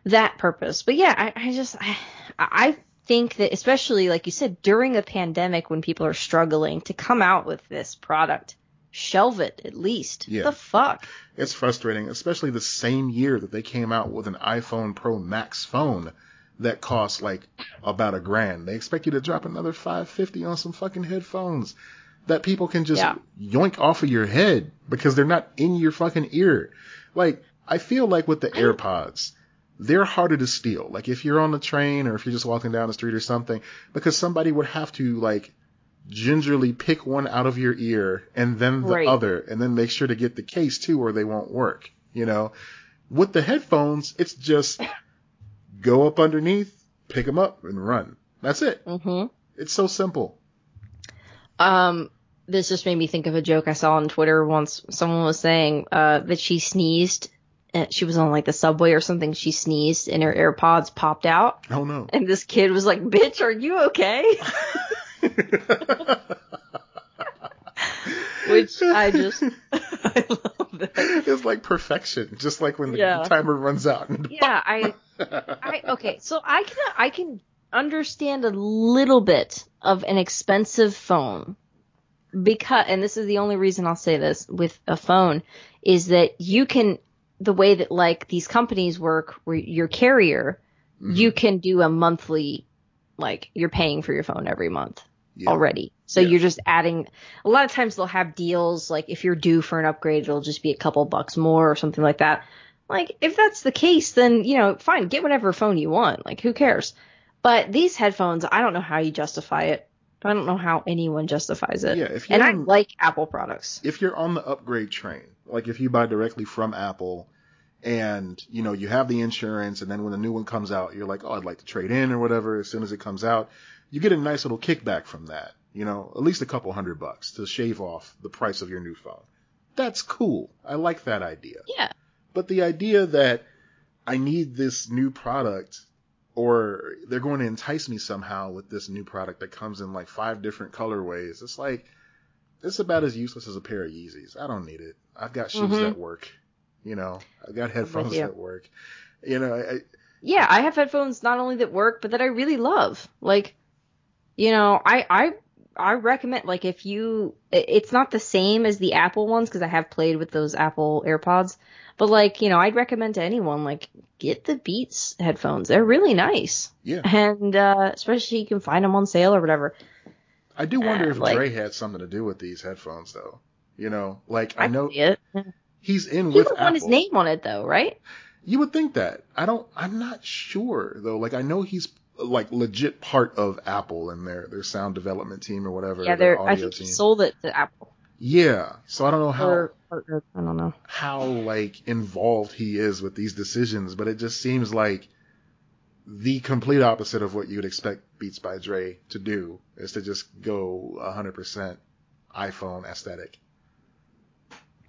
that purpose. But yeah, I, I just I, I think that especially like you said during a pandemic when people are struggling to come out with this product, shelve it at least. Yeah. The fuck. It's frustrating, especially the same year that they came out with an iPhone Pro Max phone that costs like about a grand. They expect you to drop another 550 on some fucking headphones that people can just yeah. yoink off of your head because they're not in your fucking ear. Like, I feel like with the AirPods, they're harder to steal. Like if you're on the train or if you're just walking down the street or something, because somebody would have to like gingerly pick one out of your ear and then the right. other and then make sure to get the case too or they won't work, you know? With the headphones, it's just [LAUGHS] go up underneath, pick them up and run. That's it. Mm-hmm. It's so simple. Um, this just made me think of a joke I saw on Twitter once. Someone was saying uh, that she sneezed. She was on like the subway or something. She sneezed and her AirPods popped out. Oh no! And this kid was like, "Bitch, are you okay?" [LAUGHS] Which I just [LAUGHS] I love that. It's like perfection, just like when the, yeah. timer runs out. [LAUGHS] yeah, I, I okay. So I can I can understand a little bit of an expensive phone because and this is the only reason I'll say this with a phone is that you can the way that like these companies work where your carrier mm-hmm. you can do a monthly like you're paying for your phone every month yeah. already. So yeah. you're just adding a lot of times they'll have deals like if you're due for an upgrade it'll just be a couple bucks more or something like that. Like if that's the case then you know fine get whatever phone you want like who cares. But these headphones, I don't know how you justify it. I don't know how anyone justifies it. Yeah, if and I like Apple products. If you're on the upgrade train, like if you buy directly from Apple, and you know you have the insurance, and then when the new one comes out, you're like, oh, I'd like to trade in or whatever. As soon as it comes out, you get a nice little kickback from that. You know, at least a couple hundred bucks to shave off the price of your new phone. That's cool. I like that idea. Yeah. But the idea that I need this new product or they're going to entice me somehow with this new product that comes in like five different colorways. It's like it's about as useless as a pair of Yeezys. I don't need it. I've got shoes mm-hmm. that work. You know, I've got headphones that work. You know, I, yeah, I have headphones not only that work but that I really love. Like, you know, I I I recommend like if you it's not the same as the Apple ones because I have played with those Apple AirPods, but like, you know, I'd recommend to anyone like get the Beats headphones. They're really nice. Yeah. And uh, especially you can find them on sale or whatever. I do wonder uh, if like, Dre had something to do with these headphones though. You know, like I, I know he's in he with would want his name on it though, right? You would think that. I don't. I'm not sure though. Like I know he's like legit part of Apple and their their sound development team or whatever. Yeah, they're. I think team. sold it to Apple. Yeah, so I don't know how. Or. I don't know. how like involved he is with these decisions, but it just seems like the complete opposite of what you'd expect Beats by Dre to do is to just go 100% iPhone aesthetic.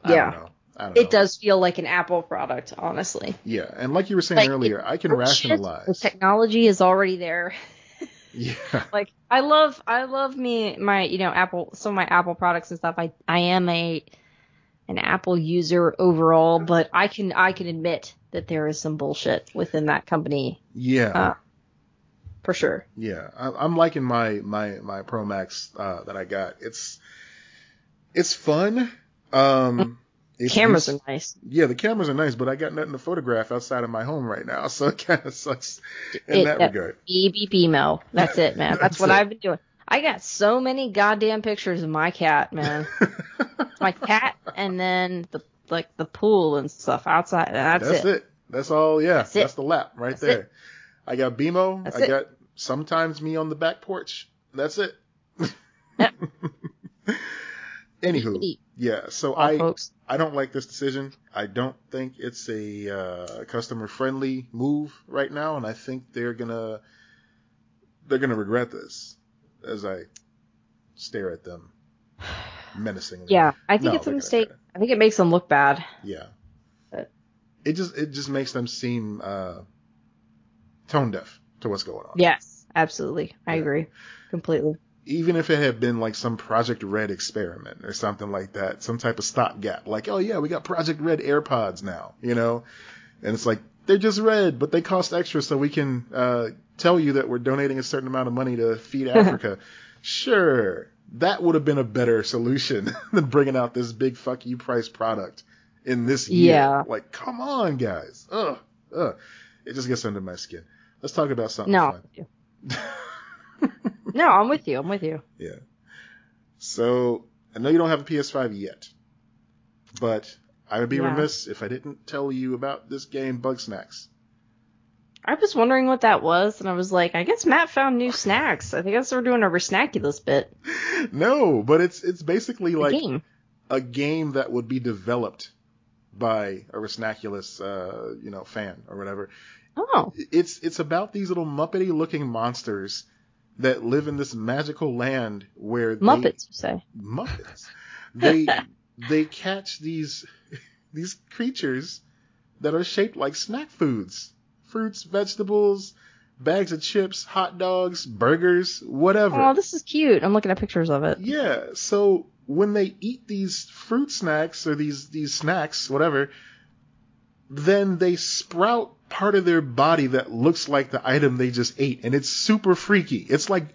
I Yeah. Don't know. I don't know. It does feel like an Apple product, honestly. Yeah, and like you were saying Like, earlier, I can shit, The rationalize. technology is already there. [LAUGHS] Yeah. Like I love I love me my you know Apple some of my Apple products and stuff. I I am a an Apple user overall, but I can I can admit that there is some bullshit within that company Yeah. Uh, for sure. Yeah, I, I'm liking my my my Pro Max uh, that I got. It's it's fun. Um, it's Cameras are nice. yeah, the cameras are nice, but I got nothing to photograph outside of my home right now, [LAUGHS] so it kind of sucks in It- that that- regard. Beep beep. That's it, man. That's, That's what it. I've been doing. I got so many goddamn pictures of my cat, man. [LAUGHS] my cat and then the like the pool and stuff outside. That's, That's it. it. That's all. Yeah, That's that's, the lap right That's there. it. I got BMO. That's I it. got sometimes me on the back porch. That's it. Yep. [LAUGHS] Anywho, yeah. So all I folks. I don't like this decision. I don't think it's a uh, customer friendly move right now, and I think they're gonna they're gonna regret this as I stare at them [SIGHS] menacingly. Yeah, I think No, it's a mistake. I think it makes them look bad. Yeah. But- It just it just makes them seem uh, tone deaf to what's going on. Yes, absolutely. I Yeah. agree completely. Even if it had been like some Project Red experiment or something like that, some type of stopgap, like oh yeah, we got Project Red AirPods now, you know, and it's like they're just red, but they cost extra, so we can uh, tell you that we're donating a certain amount of money to feed [LAUGHS] Africa. sure, that would have been a better solution [LAUGHS] than bringing out this big fuck you price product in this year. Yeah. Like, come on, guys. Ugh, ugh. It just gets under my skin. Let's talk about something No, fun. [LAUGHS] [LAUGHS] no, I'm with you. I'm with you. Yeah. So I know you don't have a PS5 yet, but I would be Yeah. remiss if I didn't tell you about this game, Bugsnax. I was wondering what that was, and I was like, I guess Matt found new [LAUGHS] snacks. I think that's we're doing a Resnackulous bit. [LAUGHS] no, but it's it's basically The like game. a game that would be developed by a Resnaculous, uh, you know, fan or whatever. Oh, It's it's about these little muppety looking monsters that live in this magical land where they, Muppets, you say? Muppets. They [LAUGHS] they catch these these creatures that are shaped like snack foods, fruits, vegetables, bags of chips, hot dogs, burgers, whatever. Oh, this is cute. I'm looking at pictures of it. Yeah, so when they eat these fruit snacks or these these snacks, whatever, then they sprout part of their body that looks like the item they just ate, and it's super freaky. It's like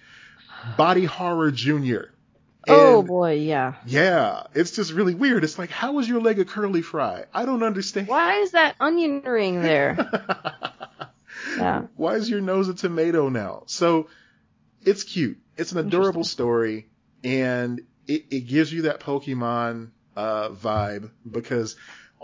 body horror junior. Oh boy, yeah. yeah, it's just really weird. It's like, how is your leg a curly fry? I don't understand. Why is that onion ring there? [LAUGHS] Yeah. Why is your nose a tomato now? So it's cute. It's an adorable story, and it, it gives you that Pokemon uh, vibe because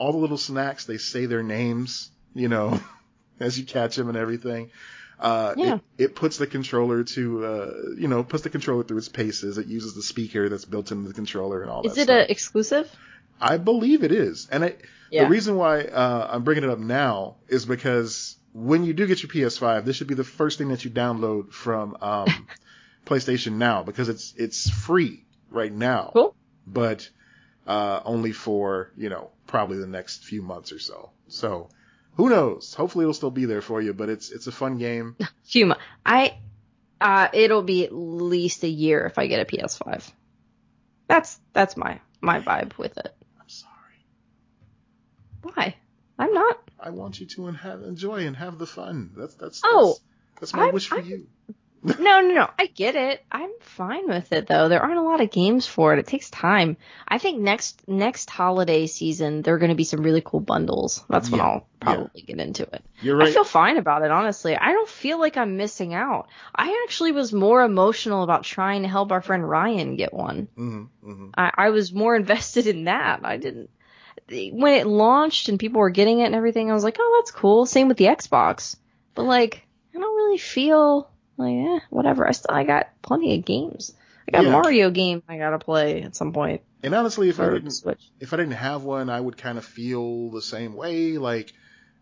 all the little snacks they say their names, you know, [LAUGHS] as you catch them and everything. Uh, Yeah. it, it puts the controller to, uh, you know, puts the controller through its paces. It uses the speaker that's built into the controller and all Is that it stuff. a exclusive? I believe it is. And I, Yeah. the reason why uh, I'm bringing it up now is because when you do get your PS5, this should be the first thing that you download from um, [LAUGHS] PlayStation Now because it's it's free right now, Cool. but uh, only for you know probably the next few months or so. So who knows? Hopefully it'll still be there for you. But it's it's a fun game. [LAUGHS] Huma. I uh it'll be at least a year if I get a PS5. That's that's my my vibe with it. I'm sorry. Why? I'm not. I want you to and have, enjoy and have the fun. That's that's Oh, that's, that's my I- wish for I- you. [LAUGHS] No, no, no. I get it. I'm fine with it though. There aren't a lot of games for it. It takes time. I think next next holiday season there are going to be some really cool bundles. That's when Yeah, I'll probably get into it. You're right. I feel fine about it, honestly. I don't feel like I'm missing out. I actually was more emotional about trying to help our friend Ryan get one. hmm hmm I, I was more [LAUGHS] invested in that. I didn't. When it launched and people were getting it and everything, I was like, oh, that's cool. Same with the Xbox. But like, I don't really feel like, eh, whatever. I still, I got plenty of games. I got Yeah. Mario game I gotta play at some point And honestly, if I didn't Switch. if I didn't have one, I would kind of feel the same way. Like,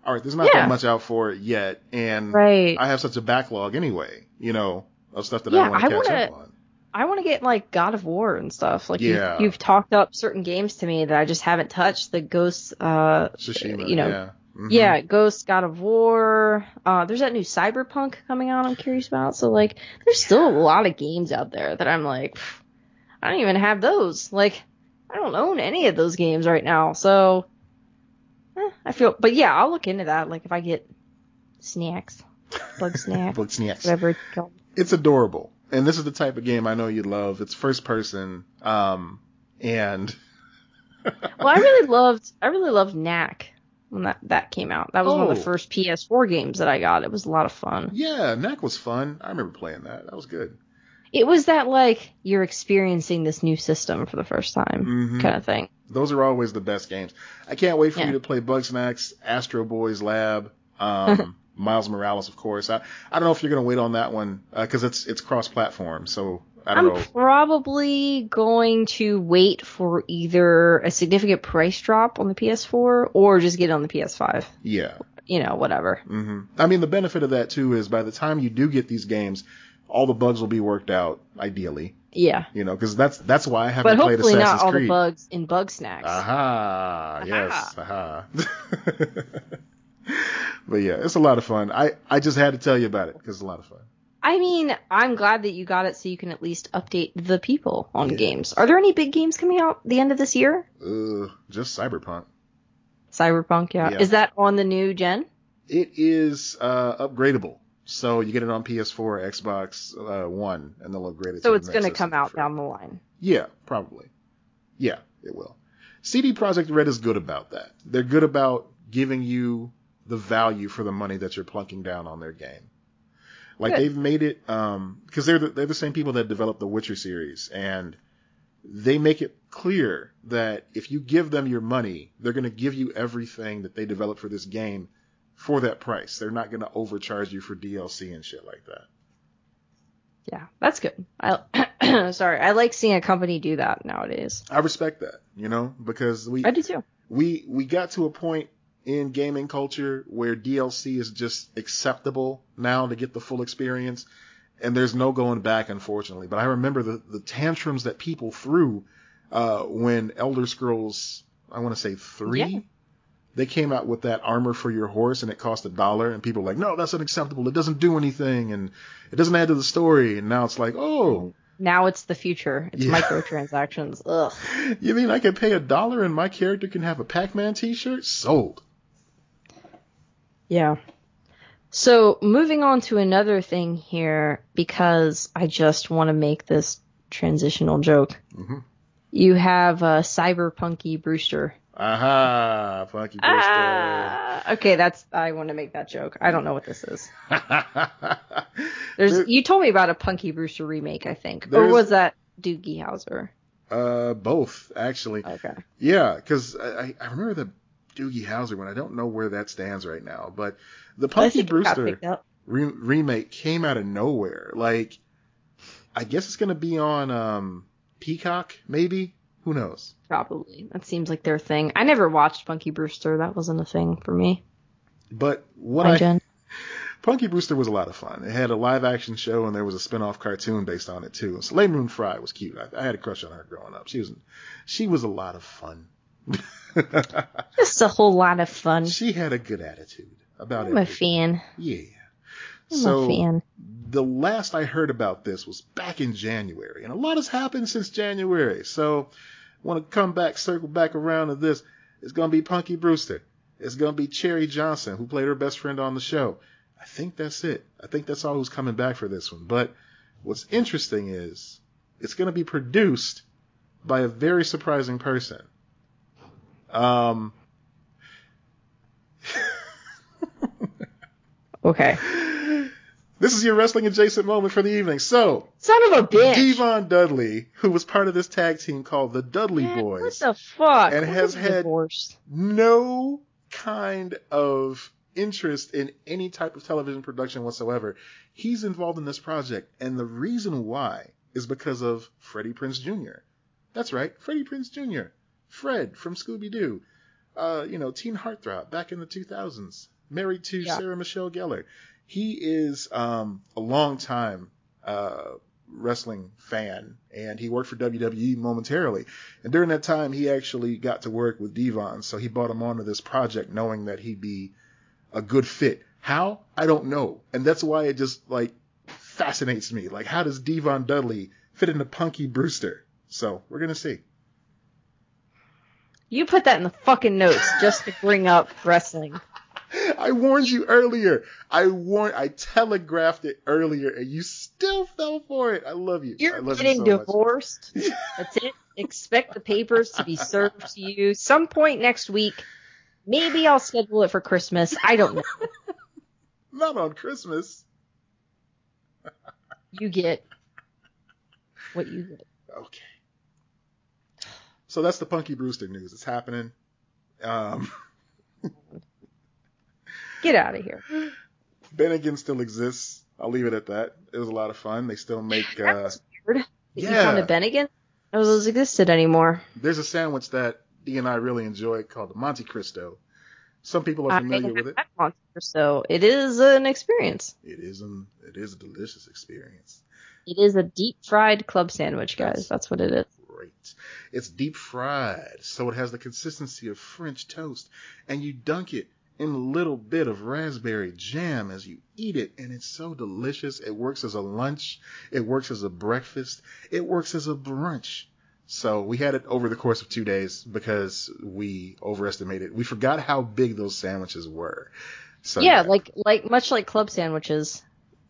all right, there's not Yeah. that much out for it yet, and Right. I have such a backlog anyway, you know, of stuff that Yeah, I want to catch wanna- up on. I want to get like God of War and stuff. Like Yeah. you've, you've talked up certain games to me that I just haven't touched. The Ghost, uh, Tsushima, you know, yeah. Mhm. yeah, Ghost, God of War. Uh, there's that new Cyberpunk coming out. I'm curious about. So like, there's still a lot of games out there that I'm like, I don't even have those. Like, I don't own any of those games right now. So, eh, I feel, but yeah, I'll look into that. Like if I get snacks, bug [LAUGHS] snacks, Bug snacks. whatever it's called. It's adorable, and this is the type of game I know you'd love. It's first person, um, and Well, I really loved I really loved Knack when that that came out. That was one of Oh. the first PS4 games that I got. It was a lot of fun. yeah, Knack was fun. I remember playing that. That was good. It was that like you're experiencing this new system for the first time Mhm. kind of thing. Those are always the best games. I can't wait for Yeah. you to play Bugsnax, Astro Boys Lab, um, [LAUGHS] Miles Morales, of course. I, I don't know if you're gonna wait on that one because it's it's cross platform. So I don't I'm know. probably going to wait for either a significant price drop on the PS4 or just get it on the PS5. Yeah. You know, whatever. Mm-hmm. I mean, the benefit of that too is by the time you do get these games, all the bugs will be worked out. Ideally, Yeah. you know, because that's that's why I haven't But played hopefully Assassin's not all Creed. the bugs in Bugsnax. Aha, yes, aha. [LAUGHS] but yeah, it's a lot of fun. I I just had to tell you about it because it's a lot of fun. I mean, I'm glad that you got it so you can at least update the people on Yeah. games. Are there any big games coming out the end of this year? Ugh, just Cyberpunk. Cyberpunk, yeah. Yeah. Is that on the new gen? It is uh, upgradable, so you get it on PS4, Xbox uh, One, and they'll upgrade it. So it's going to come out down the line. Yeah, probably. Yeah, it will. CD Projekt Red is good about that. They're good about giving you the value for the money that you're plunking down on their game. Like Good. they've made it um because they're the, they're the same people that developed the Witcher series and they make it clear that if you give them your money, they're going to give you everything that they developed for this game for that price. They're not going to overcharge you for DLC and shit like that. Yeah, that's good. I [CLEARS THROAT] sorry, I like seeing a company do that nowadays. I respect that, you know, because we I do too. we we got to a point in gaming culture where DLC is just acceptable now to get the full experience, and there's no going back, unfortunately. But I remember the the tantrums that people threw uh, when Elder Scrolls, I want to say three. Yeah. They came out with that armor for your horse and it cost a dollar and people were like, no, that's unacceptable. It doesn't do anything and it doesn't add to the story. And now it's like, oh, Now it's the future. It's Yeah. microtransactions. [LAUGHS] Ugh. you mean I can pay a dollar and my character can have a Pac-Man t-shirt? Sold. Yeah. So moving on to another thing here, because I just want to make this transitional joke. Mhm. You have uh, Cyberpunky Brewster. Aha, Funky Brewster. Ah, okay, that's I want to make that joke. I don't know what this is. [LAUGHS] There's There- you told me about a Punky Brewster remake, I think, or was that Doogie Howser? uh, both actually. Okay. Yeah, because I, I remember the Doogie Howser one. I don't know where that stands right now, but the Punky think it got Brewster re- remake came out of nowhere. Like, I guess it's gonna be on um, Peacock, maybe. Who knows? Probably. That seems like their thing. I never watched Punky Brewster. That wasn't a thing for me. But what Hi, I Jen. [LAUGHS] Punky Brewster was a lot of fun. It had a live action show and there was a spin off cartoon based on it too. So Moon Frye was cute. I, I had a crush on her growing up. She was she was a lot of fun. [LAUGHS] Just a whole lot of fun. she had a good attitude about it. I'm a fan. Yeah. I'm so a fan. the last I heard about this was back in January, and a lot has happened since January. So, want to come back, circle back around to this. It's gonna be Punky Brewster. It's gonna be Cherie Johnson, who played her best friend on the show. I think that's it. I think that's all who's coming back for this one. But what's interesting is it's gonna be produced by a very surprising person. Um. Okay. This is your wrestling adjacent moment for the evening. So, Son of a bitch. Devon Dudley, who was part of this tag team called the Dudley Man, Boys, What the fuck? and has had- divorced? no kind of interest in any type of television production whatsoever. He's involved in this project, and the reason why is because of Freddie Prinze Jr. That's right, Freddie Prinze Jr. Fred from Scooby Doo. Uh, you know, teen heartthrob back in the 2000s, married to Yeah. Sarah Michelle Gellar. He is um, a long time uh, wrestling fan, and he worked for WWE momentarily. And during that time, he actually got to work with Devon, so he brought him onto this project, knowing that he'd be a good fit. How? I don't know, and that's why it just like fascinates me. Like, how does Devon Dudley fit into Punky Brewster? So we're gonna see. You put that in the fucking notes just to bring up wrestling. [LAUGHS] I warned you earlier. I warned. I telegraphed it earlier, and you still fell for it. I love you. You're love getting you so much. divorced. [LAUGHS] That's it. Expect the papers to be served to you some point next week. Maybe I'll schedule it for Christmas. I don't know. [LAUGHS] Not on Christmas. You get what you get. Okay. So that's the Punky Brewster news. It's happening. Um, [LAUGHS] Get out of here. Bennigan still exists. I'll leave it at that. It was a lot of fun. They still make. Uh, That's weird. That You yeah. found a Bennigan? No, those existed anymore. there's a sandwich that Dee and I really enjoy called the Monte Cristo. Some people are familiar with it. Monster, so it is an experience. It is an it is a delicious experience. It is a deep fried club sandwich, guys. That's what it is. Great. It's deep fried, so it has the consistency of French toast, and you dunk it in a little bit of raspberry jam as you eat it, and it's so delicious. It works as a lunch, it works as a breakfast, it works as a brunch. So we had it over the course of two days because we overestimated. We forgot how big those sandwiches were. So yeah, like like much like club sandwiches,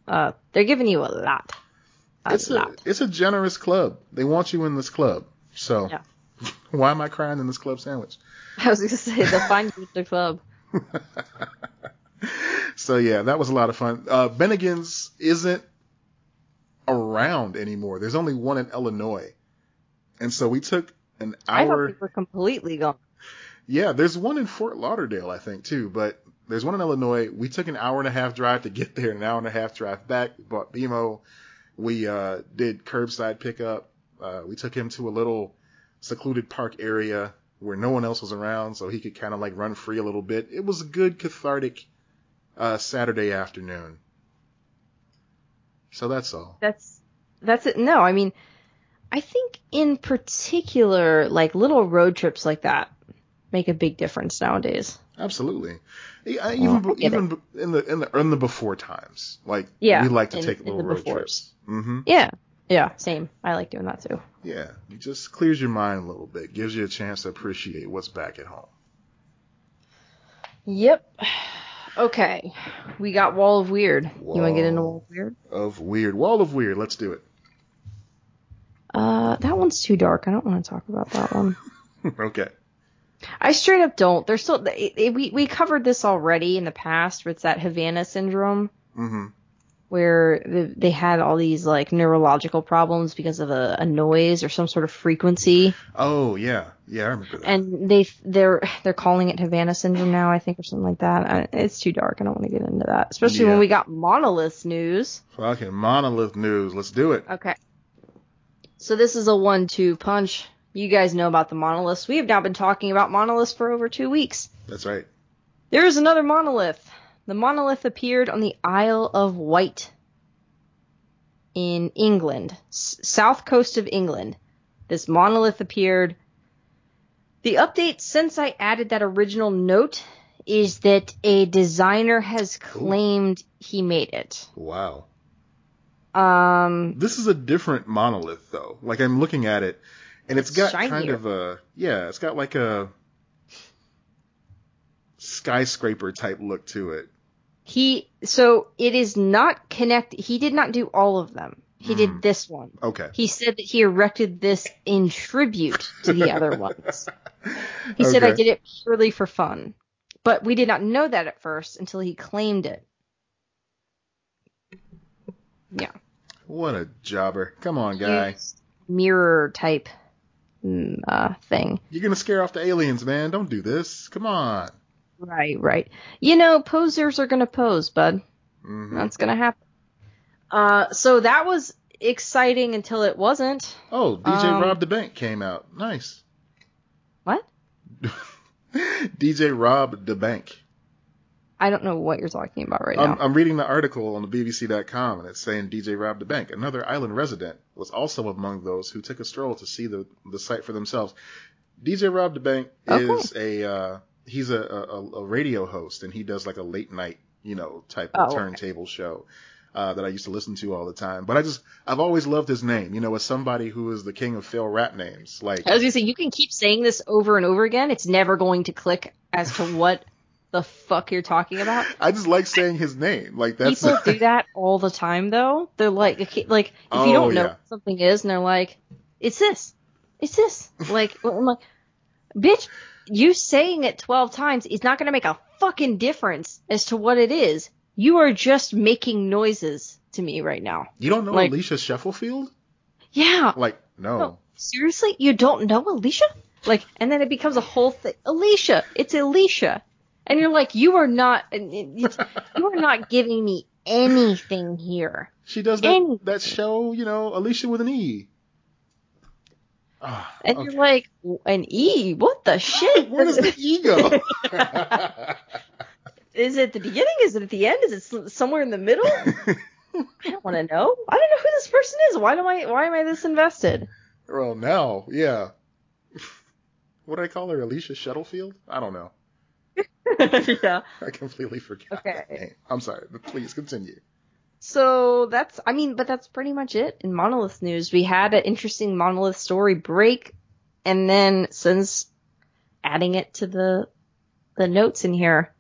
uh, they're giving you a lot. A it's a lot. it's a generous club. They want you in this club. So Yeah. [LAUGHS] why am I crying in this club sandwich? I was gonna say the fine you the club. [LAUGHS] so yeah, that was a lot of fun. Uh, Bennigan's isn't around anymore. There's only one in Illinois, and so we took an hour. I thought they were completely gone. Yeah, there's one in Fort Lauderdale, I think, too, but there's one in Illinois. We took an hour and a half drive to get there, an hour and a half drive back. We bought BMO. We uh, did curbside pickup. Uh, we took him to a little secluded park area where no one else was around, so he could kind of like run free a little bit. It was a good cathartic uh, Saturday afternoon. So that's all. That's that's it. No, I mean, I think in particular, like little road trips like that make a big difference nowadays. Absolutely. Yeah, even even in the in the in the before times, like Yeah, we like to in- take little road trips. hmm Yeah, yeah, same. I like doing that too. Yeah, it just clears your mind a little bit, gives you a chance to appreciate what's back at home. Yep. [SIGHS] Okay, we got Wall of Weird. You want to get into Wall of Weird? Of weird, wall of weird. Let's do it. Uh, that one's too dark. I don't want to talk about that one. [LAUGHS] okay. I straight up don't. There's still it, it, we we covered this already in the past. Where it's that Havana syndrome, hmm where the, they had all these like neurological problems because of a, a noise or some sort of frequency, Oh yeah, yeah, I remember that. and they they're they're calling it Havana syndrome now, I think, or something like that. I, it's too dark. I don't want to get into that, especially Yeah. when we got monolith news. Fucking monolith news. Let's do it. Okay. So this is a one-two punch. You guys know about the monoliths. We have now been talking about monoliths for over two weeks. That's right. There is another monolith. The monolith appeared on the Isle of Wight in England, s- south coast of England. This monolith appeared. The update since I added that original note is that a designer has claimed he made it. Wow. Um, This is a different monolith though. Like I'm looking at it, and it's got kind of a yeah, it's got like a skyscraper type look to it. he so it is not connect. He did not do all of them. He Hmm. did this one. Okay. He said that he erected this in tribute to the other [LAUGHS] ones. He said I did it purely for fun. But we did not know that at first until he claimed it. Yeah. What a jobber. Come on, guy. Mirror type mm, uh, thing. You're gonna scare off the aliens, man. Don't do this. Come on. Right, right. You know, posers are gonna pose, bud. hmm That's gonna happen. Uh, so that was exciting until it wasn't. Oh, DJ Um, Rob da Bank came out. Nice. What? [LAUGHS] DJ Rob da Bank. I don't know what you're talking about right I'm, now. I'm reading the article on the BBC.com and it's saying DJ Rob da Bank, another island resident, was also among those who took a stroll to see the, the site for themselves. DJ Rob da Bank Okay. is a uh, he's a, a, a radio host and he does like a late night you know type of Oh, okay. turntable show. Uh, that I used to listen to all the time, but I just I've always loved his name. You know, as somebody who is the king of fail rap names, like I was gonna say you can keep saying this over and over again. It's never going to click as to what the fuck you're talking about. [LAUGHS] I just like saying his name. Like that's People [LAUGHS] do that all the time, though. They're like, like if Oh, you don't know yeah. what something is, and they're like, "It's this, it's this." [LAUGHS] Like, I'm like, bitch, you saying it twelve times is not gonna make a fucking difference as to what it is. You are just making noises to me right now. you don't know like- Alicia Sheffield? Yeah. Like no. No, seriously, you don't know Alicia? Like, and then it becomes a whole thing. Alicia, it's Alicia, and you're like, you are not, and it- it's- [LAUGHS] you are not giving me anything here. She does that that show, you know, Alicia with an E. Ah, And okay. you're like, an E? What the shit? Where does the E go? [LAUGHS] Is it the beginning? Is it at the end? Is it somewhere in the middle? [LAUGHS] I don't want to know. I don't know who this person is. Why am I? Why am I this invested? well, now, yeah. What do I call her? Alicia Shuttlefield? I don't know. [LAUGHS] yeah. I completely forgot. Okay. I'm sorry, but please continue. So that's, I mean, but that's pretty much it in Monolith news. We had an interesting Monolith story break, and then since adding it to the the notes in here,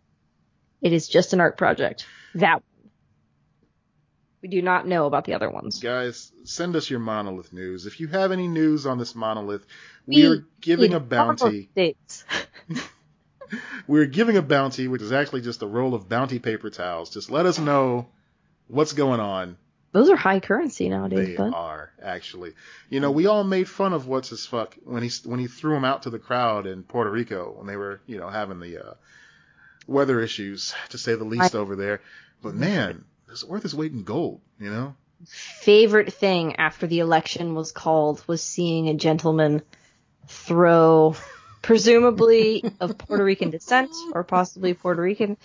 it is just an art project. That one. We do not know about the other ones. Guys, send us your monolith news. If you have any news on this monolith, we We are giving a bounty. [LAUGHS] We're giving a bounty, which is actually just a roll of bounty paper towels. Just let us know what's going on. Those are high currency nowadays, They are actually. You know, we all made fun of what's his fuck when he when he threw him out to the crowd in Puerto Rico when they were you know having the uh, weather issues to say the least over there. But man, it's worth its weight in gold. You know. favorite thing after the election was called was seeing a gentleman throw, presumably of Puerto Rican descent or possibly Puerto Rican,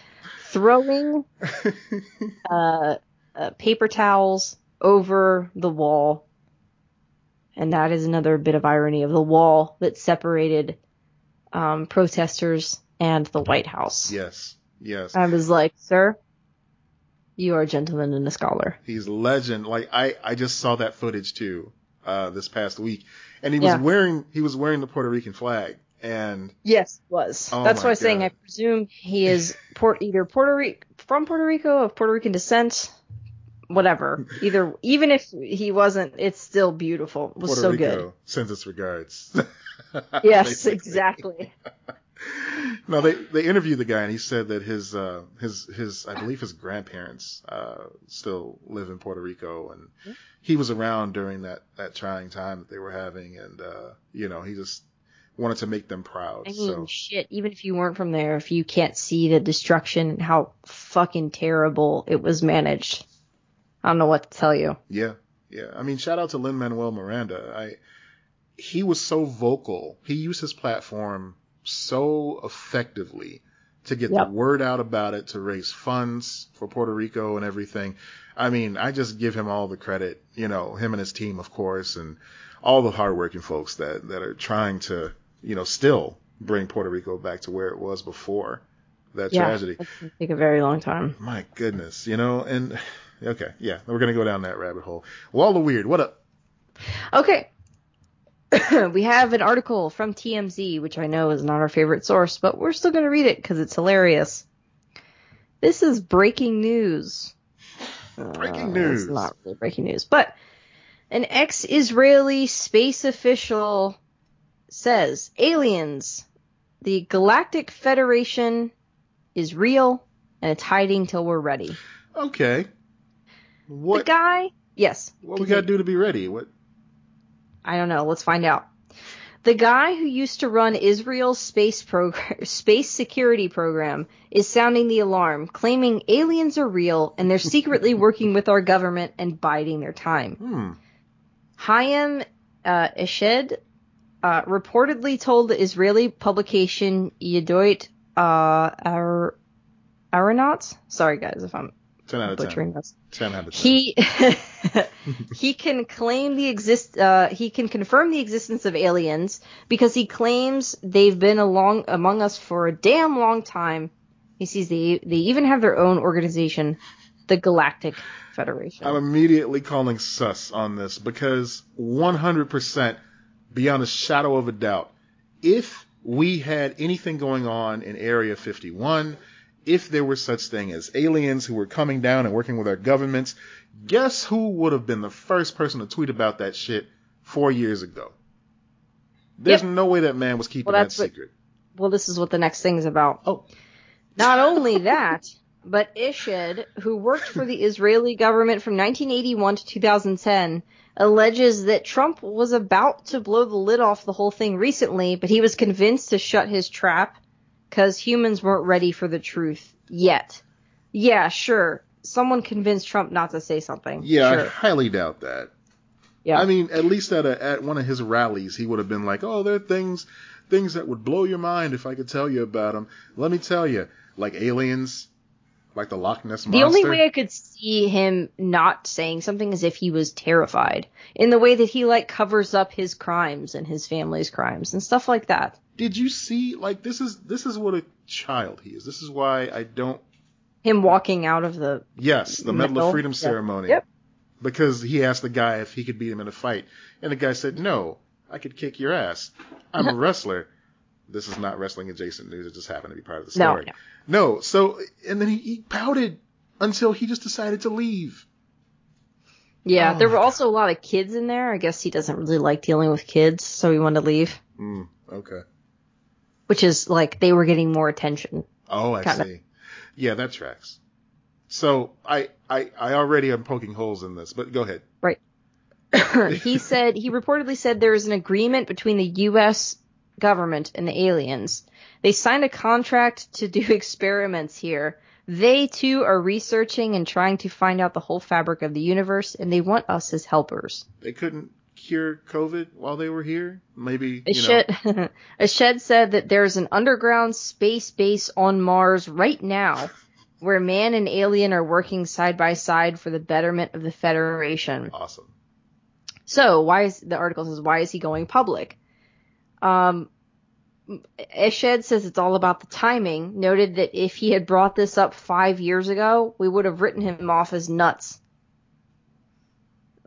throwing [LAUGHS] uh, uh, paper towels over the wall. And that is another bit of irony of the wall that separated um, protesters and the White House. yes. Yes. I was like, sir, you are a gentleman and a scholar. He's legend. Like I, I just saw that footage too, uh, this past week, and he was Yeah. wearing, he was wearing the Puerto Rican flag, and Yes, was. Oh That's why I was saying I presume he is port either Puerto Rico from Puerto Rico of Puerto Rican descent, whatever. Either even if he wasn't, it's still beautiful. It was Puerto so Rico sends its regards. [LAUGHS] Yes, exactly. [LAUGHS] no, they they interviewed the guy, and he said that his uh his his I believe his grandparents uh still live in Puerto Rico, and he was around during that that trying time that they were having, and uh you know he just wanted to make them proud. I mean, so shit. Even if you weren't from there, if you can't see the destruction and how fucking terrible it was managed, I don't know what to tell you. Yeah, yeah. I mean, shout out to Lin Manuel Miranda. I he was so vocal. He used his platform so effectively to get Yep. the word out about it, to raise funds for Puerto Rico and everything. I mean, I just give him all the credit. You know, him and his team, of course, and all the hardworking folks that that are trying to, you know, still bring Puerto Rico back to where it was before that Yeah, tragedy. take a very long time. My goodness, you know, and okay, yeah, we're gonna go down that rabbit hole. Wall of Weird, what up? Okay. [COUGHS] we have an article from TMZ, which I know is not our favorite source, but we're still going to read it because it's hilarious. This is breaking news. Breaking Uh, news. It's not really breaking news, but an ex-Israeli space official says aliens, the Galactic Federation, is real and it's hiding till we're ready. Okay. The guy, yes. what we gotta do to be ready? What I don't know. Let's find out. The guy who used to run Israel's space program, [LAUGHS] space security program is sounding the alarm, claiming aliens are real and they're secretly [LAUGHS] working with our government and biding their time. hmm. Haim uh, Eshed uh, reportedly told the Israeli publication Yedoit uh, Ar- Aeronauts. Sorry, guys, if I'm 10 out of 10. butchering this. 10 out of 10. He [LAUGHS] he can claim the exist uh, he can confirm the existence of aliens because he claims they've been along among us for a damn long time. He sees they they even have their own organization, the Galactic Federation. I'm immediately calling sus on this because 100% beyond a shadow of a doubt, if we had anything going on in Area 51, if there were such thing as aliens who were coming down and working with our governments, guess who would have been the first person to tweet about that shit four years ago? There's Yep. no way that man was keeping Well, that that's what- secret. well, this is what the next thing is about. Oh, Not only that, but Eshed, who worked for the Israeli government from 1981 to 2010, alleges that Trump was about to blow the lid off the whole thing recently, but he was convinced to shut his trap because humans weren't ready for the truth yet. Yeah, sure. Someone convinced Trump not to say something. yeah, I highly doubt that. Yeah. I mean, at least at a, at one of his rallies, he would have been like, "Oh, there are things things that would blow your mind if I could tell you about them." Let me tell you, like aliens, like the Loch Ness monster. The only way I could see him not saying something is if he was terrified. In the way that he like covers up his crimes and his family's crimes and stuff like that. Did you see? Like this is this is what a child he is. This is why I don't. Him walking out of the Yes, the Medal Medal, of Freedom yeah. ceremony. Yep. Because he asked the guy if he could beat him in a fight, and the guy said, "No, I could kick your ass. I'm a [LAUGHS] wrestler." This is not wrestling adjacent news. It just happened to be part of the story. no. No, no so and then he, he pouted until he just decided to leave. Yeah, Oh there were also a lot of kids in there. I guess he doesn't really like dealing with kids, so he wanted to leave. Mm, okay. Which is like they were getting more attention. Oh, I Kinda. see. Yeah, that tracks. So I, I I already am poking holes in this, but go ahead. Right. [COUGHS] he said he reportedly said there is an agreement between the U.S. government and the aliens. They signed a contract to do [LAUGHS] experiments here. They too are researching and trying to find out the whole fabric of the universe, and they want us as helpers. They couldn't cure COVID while they were here. Maybe A you shed, [LAUGHS] a shed said that there's an underground space base on Mars right now, [LAUGHS] where man and alien are working side by side for the betterment of the Federation. Awesome. So why is the article says why is he going public? Um, Eshed says it's all about the timing. Noted that if he had brought this up five years ago, we would have written him off as nuts.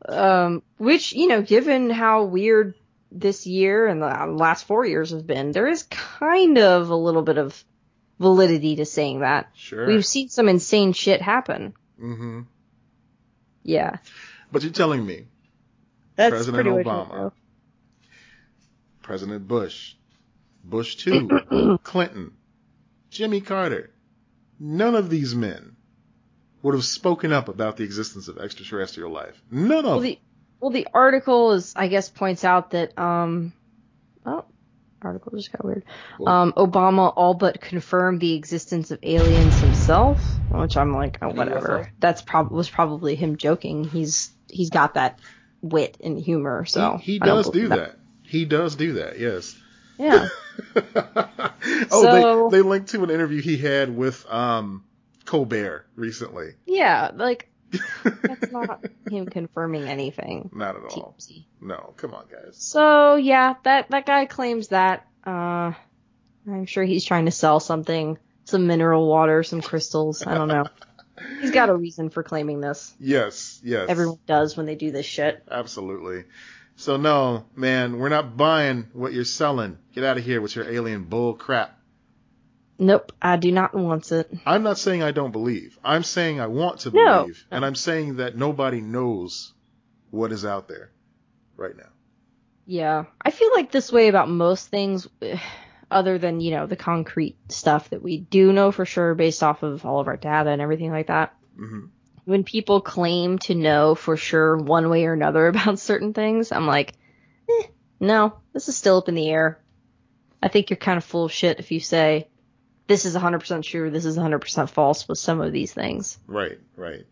Um, which you know, given how weird this year and the last four years have been, there is kind of a little bit of validity to saying that. Sure. We've seen some insane shit happen. hmm Yeah, But you're telling me that's President Obama, it, President Bush, Bush two, [CLEARS THROAT] Clinton, Jimmy Carter, none of these men would have spoken up about the existence of extraterrestrial life. None of Well, them. the well, the article is, I guess, points out that um, oh, article just got weird. Cool. Um, Obama all but confirmed the existence of aliens himself, which I'm like, oh, whatever. That's prob was probably him joking. He's he's got that wit and humor, so he, he does do believe that. He does do that. Yes. Yeah, [LAUGHS] oh, So- they they linked to an interview he had with um Colbert recently. yeah, like [LAUGHS] that's not him confirming anything. Not at all. TMZ. No, come on, guys. So yeah, that that guy claims that. Uh, I'm sure he's trying to sell something, some mineral water, some crystals. I don't know. [LAUGHS] he's got a reason for claiming this. Yes, yes. Everyone does when they do this shit. Absolutely. So no, man, we're not buying what you're selling. Get out of here with your alien bull crap. Nope, I do not want it. I'm not saying I don't believe. I'm saying I want to No. believe. And I'm saying that nobody knows what is out there right now. Yeah, I feel like this way about most things, [SIGHS] other than you know the concrete stuff that we do know for sure based off of all of our data and everything like that. hmm when people claim to know for sure one way or another [LAUGHS] about certain things, I'm like, eh, no, this is still up in the air. I think you're kind of full of shit if you say this is 100% true, this is 100% false with some of these things. Right, right.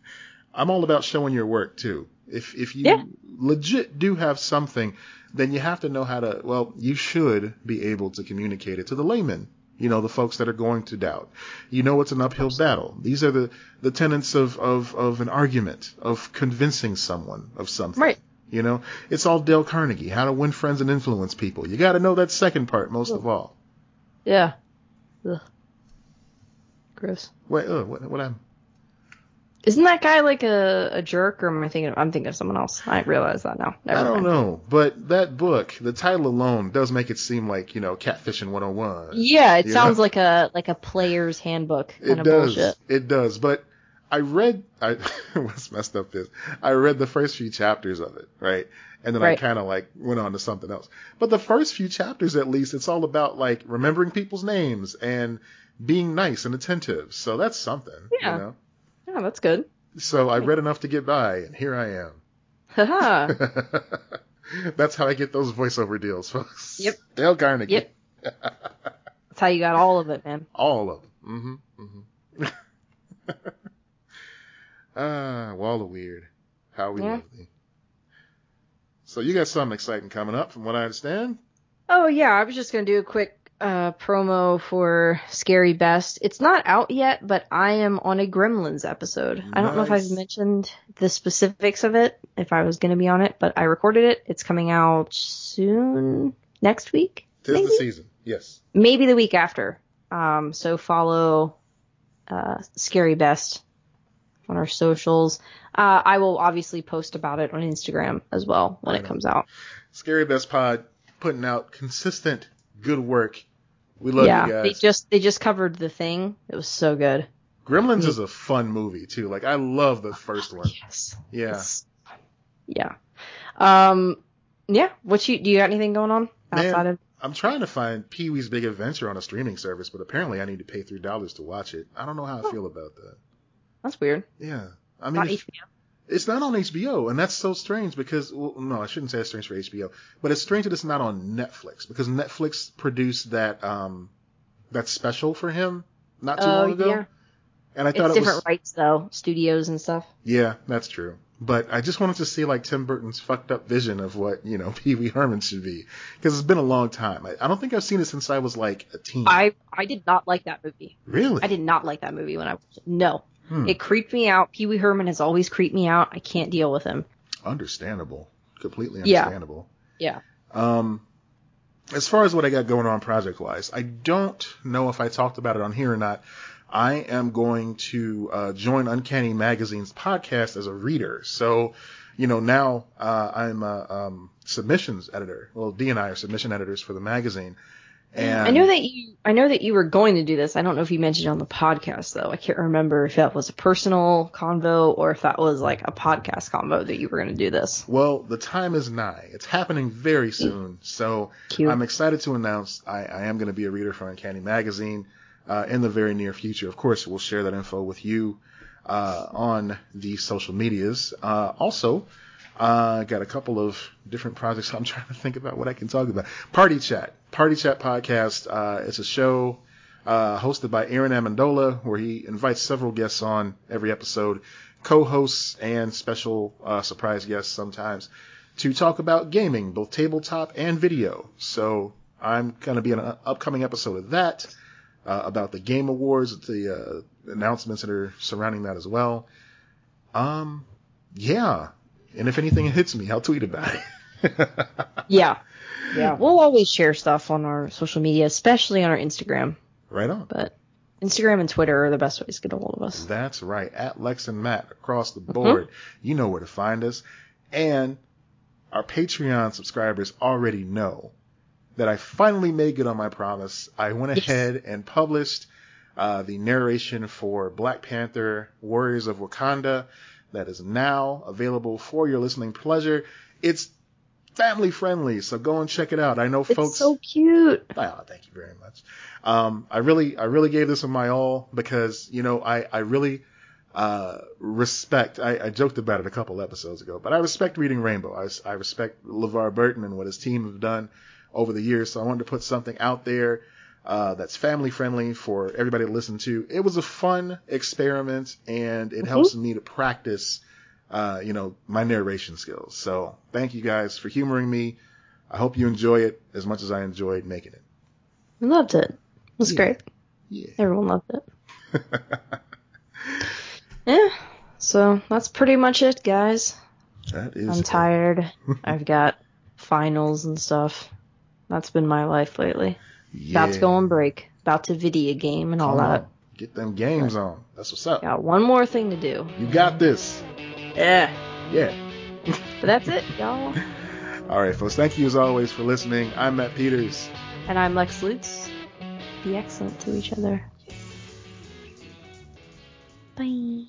I'm all about showing your work too. If if you Yeah. legit do have something, then you have to know how to. Well, you should be able to communicate it to the layman. You know, the folks that are going to doubt. You know, it's an uphill battle. These are the the tenets of of of an argument of convincing someone of something. Right. You know, it's all Dale Carnegie, how to win friends and influence people. You got to know that second part most of all. Yeah. Ugh. Gross. Wait, uh, what what happened? Isn't that guy like a, a jerk, or am I thinking? I'm thinking of someone else. I realize that now. Never I don't mind. know, but that book, the title alone does make it seem like, you know, catfishing 101. Yeah, it sounds know? like a like a player's handbook kind It of does. bullshit. It does. But I read, I, [LAUGHS] what's messed up is, I read the first few chapters of it, right? And then I kind of like went on to something else. But the first few chapters, at least, it's all about like remembering people's names and being nice and attentive. So that's something, Yeah. you know? Yeah, that's good. So I read enough to get by, and here I am. Haha. [LAUGHS] That's how I get those voiceover deals, folks. Yep. Dale Carnegie. Yep. That's how you got all of it, man. All of them. Mm-hmm. Mm-hmm. [LAUGHS] ah, Wall of Weird. How we Yeah. love thee. So you got something exciting coming up, from what I understand. Oh yeah, I was just gonna do a quick uh, promo for Scary Best. It's not out yet, but I am on a Gremlins episode. I don't know if I've mentioned the specifics of it, if I was gonna be on it, but I recorded it. It's coming out soon, next week, Tis Maybe? the season. Yes. maybe the week after. Um, so follow uh, Scary Best on our socials. Uh, I will obviously post about it on Instagram as well when Right it on. comes out. Scary Best Pod putting out consistent good work. We love yeah, you they just they just covered the thing. It was so good. Gremlins is a fun movie too. Like I love the first one. Yes. Yeah. It's- yeah. Um. Yeah. What you do? You got anything going on Man. outside of? I'm trying to find Pee Wee's Big Adventure on a streaming service, but apparently I need to pay three dollars to watch it. I don't know how I Oh. feel about that. That's weird. Yeah, I mean, Not if-. It's not on HBO, and that's so strange because well, no, I shouldn't say it's strange for HBO, but it's strange that it's not on Netflix because Netflix produced that um that special for him not too Oh long ago, yeah. and I It's thought it was different was rights though, studios and stuff. yeah, that's true. But I just wanted to see like Tim Burton's fucked up vision of what you know [LAUGHS] Pee Wee Herman should be because it's been a long time. I, I don't think I've seen it since I was like a teen. I I did not like that movie. really? I did not like that movie when I watched it. No. Hmm. It creeped me out. Pee Wee Herman has always creeped me out. I can't deal with him. Understandable. Completely Yeah. understandable. Yeah. Um, as far as what I got going on project wise, I don't know if I talked about it on here or not. I am going to uh, join Uncanny Magazine's podcast as a reader. So, you know, now uh, I'm a um, submissions editor. Well, D and I are submission editors for the magazine. And I know that you I know that you were going to do this. I don't know if you mentioned it on the podcast though. I can't remember if that was a personal convo or if that was like a podcast convo that you were going to do this. Well, the time is nigh. It's happening very soon. So Cute. I'm excited to announce I, I am going to be a reader for Uncanny Magazine uh, in the very near future. Of course, we'll share that info with you uh, on the social medias. Uh, also, uh, got a couple of different projects. I'm [LAUGHS] trying to think about what I can talk about. Party Chat, Party Chat podcast. Uh, it's a show uh, hosted by Aaron Amendola, where he invites several guests on every episode, co-hosts and special uh, surprise guests sometimes, to talk about gaming, both tabletop and video. So I'm going to be in an upcoming episode of that uh, about the Game Awards, the uh, announcements that are surrounding that as well. Um, yeah. And if anything hits me, I'll tweet about it. [LAUGHS] Yeah. Yeah. We'll always share stuff on our social media, especially on our Instagram. right on. But Instagram and Twitter are the best ways to get a hold of us. That's right. At Lex and Matt across the board. You know where to find us. And our Patreon subscribers already know that I finally made good on my promise. I went Yes. ahead and published uh, the narration for Black Panther Warriors of Wakanda that is now available for your listening pleasure. It's family friendly, so go and check it out. I know It's folks so cute. Oh, thank you very much. Um, I really, I really gave this one my all because, you know, I, I really, uh, respect, I, I joked about it a couple episodes ago, but I respect reading Rainbow. I, I respect LeVar Burton and what his team have done over the years. So I wanted to put something out there, uh, that's family friendly for everybody to listen to. It was a fun experiment, and it Mhm. helps me to practice, uh, you know, my narration skills. So thank you guys for humoring me. I hope you enjoy it as much as I enjoyed making it. We loved it. It was Yeah. great. Yeah. Everyone loved it. [LAUGHS] Yeah. So that's pretty much it, guys. that is. I'm tired. [LAUGHS] I've got finals and stuff. That's been my life lately. Yeah. About to go on break. About to video game and all Come that. on. Get them games on. That's what's up. Got one more thing to do. You got this. Yeah. Yeah. But that's it, y'all. [LAUGHS] All right, folks. Thank you as always for listening. I'm Matt Peters. And I'm Lex Lutz. Be excellent to each other. Bye.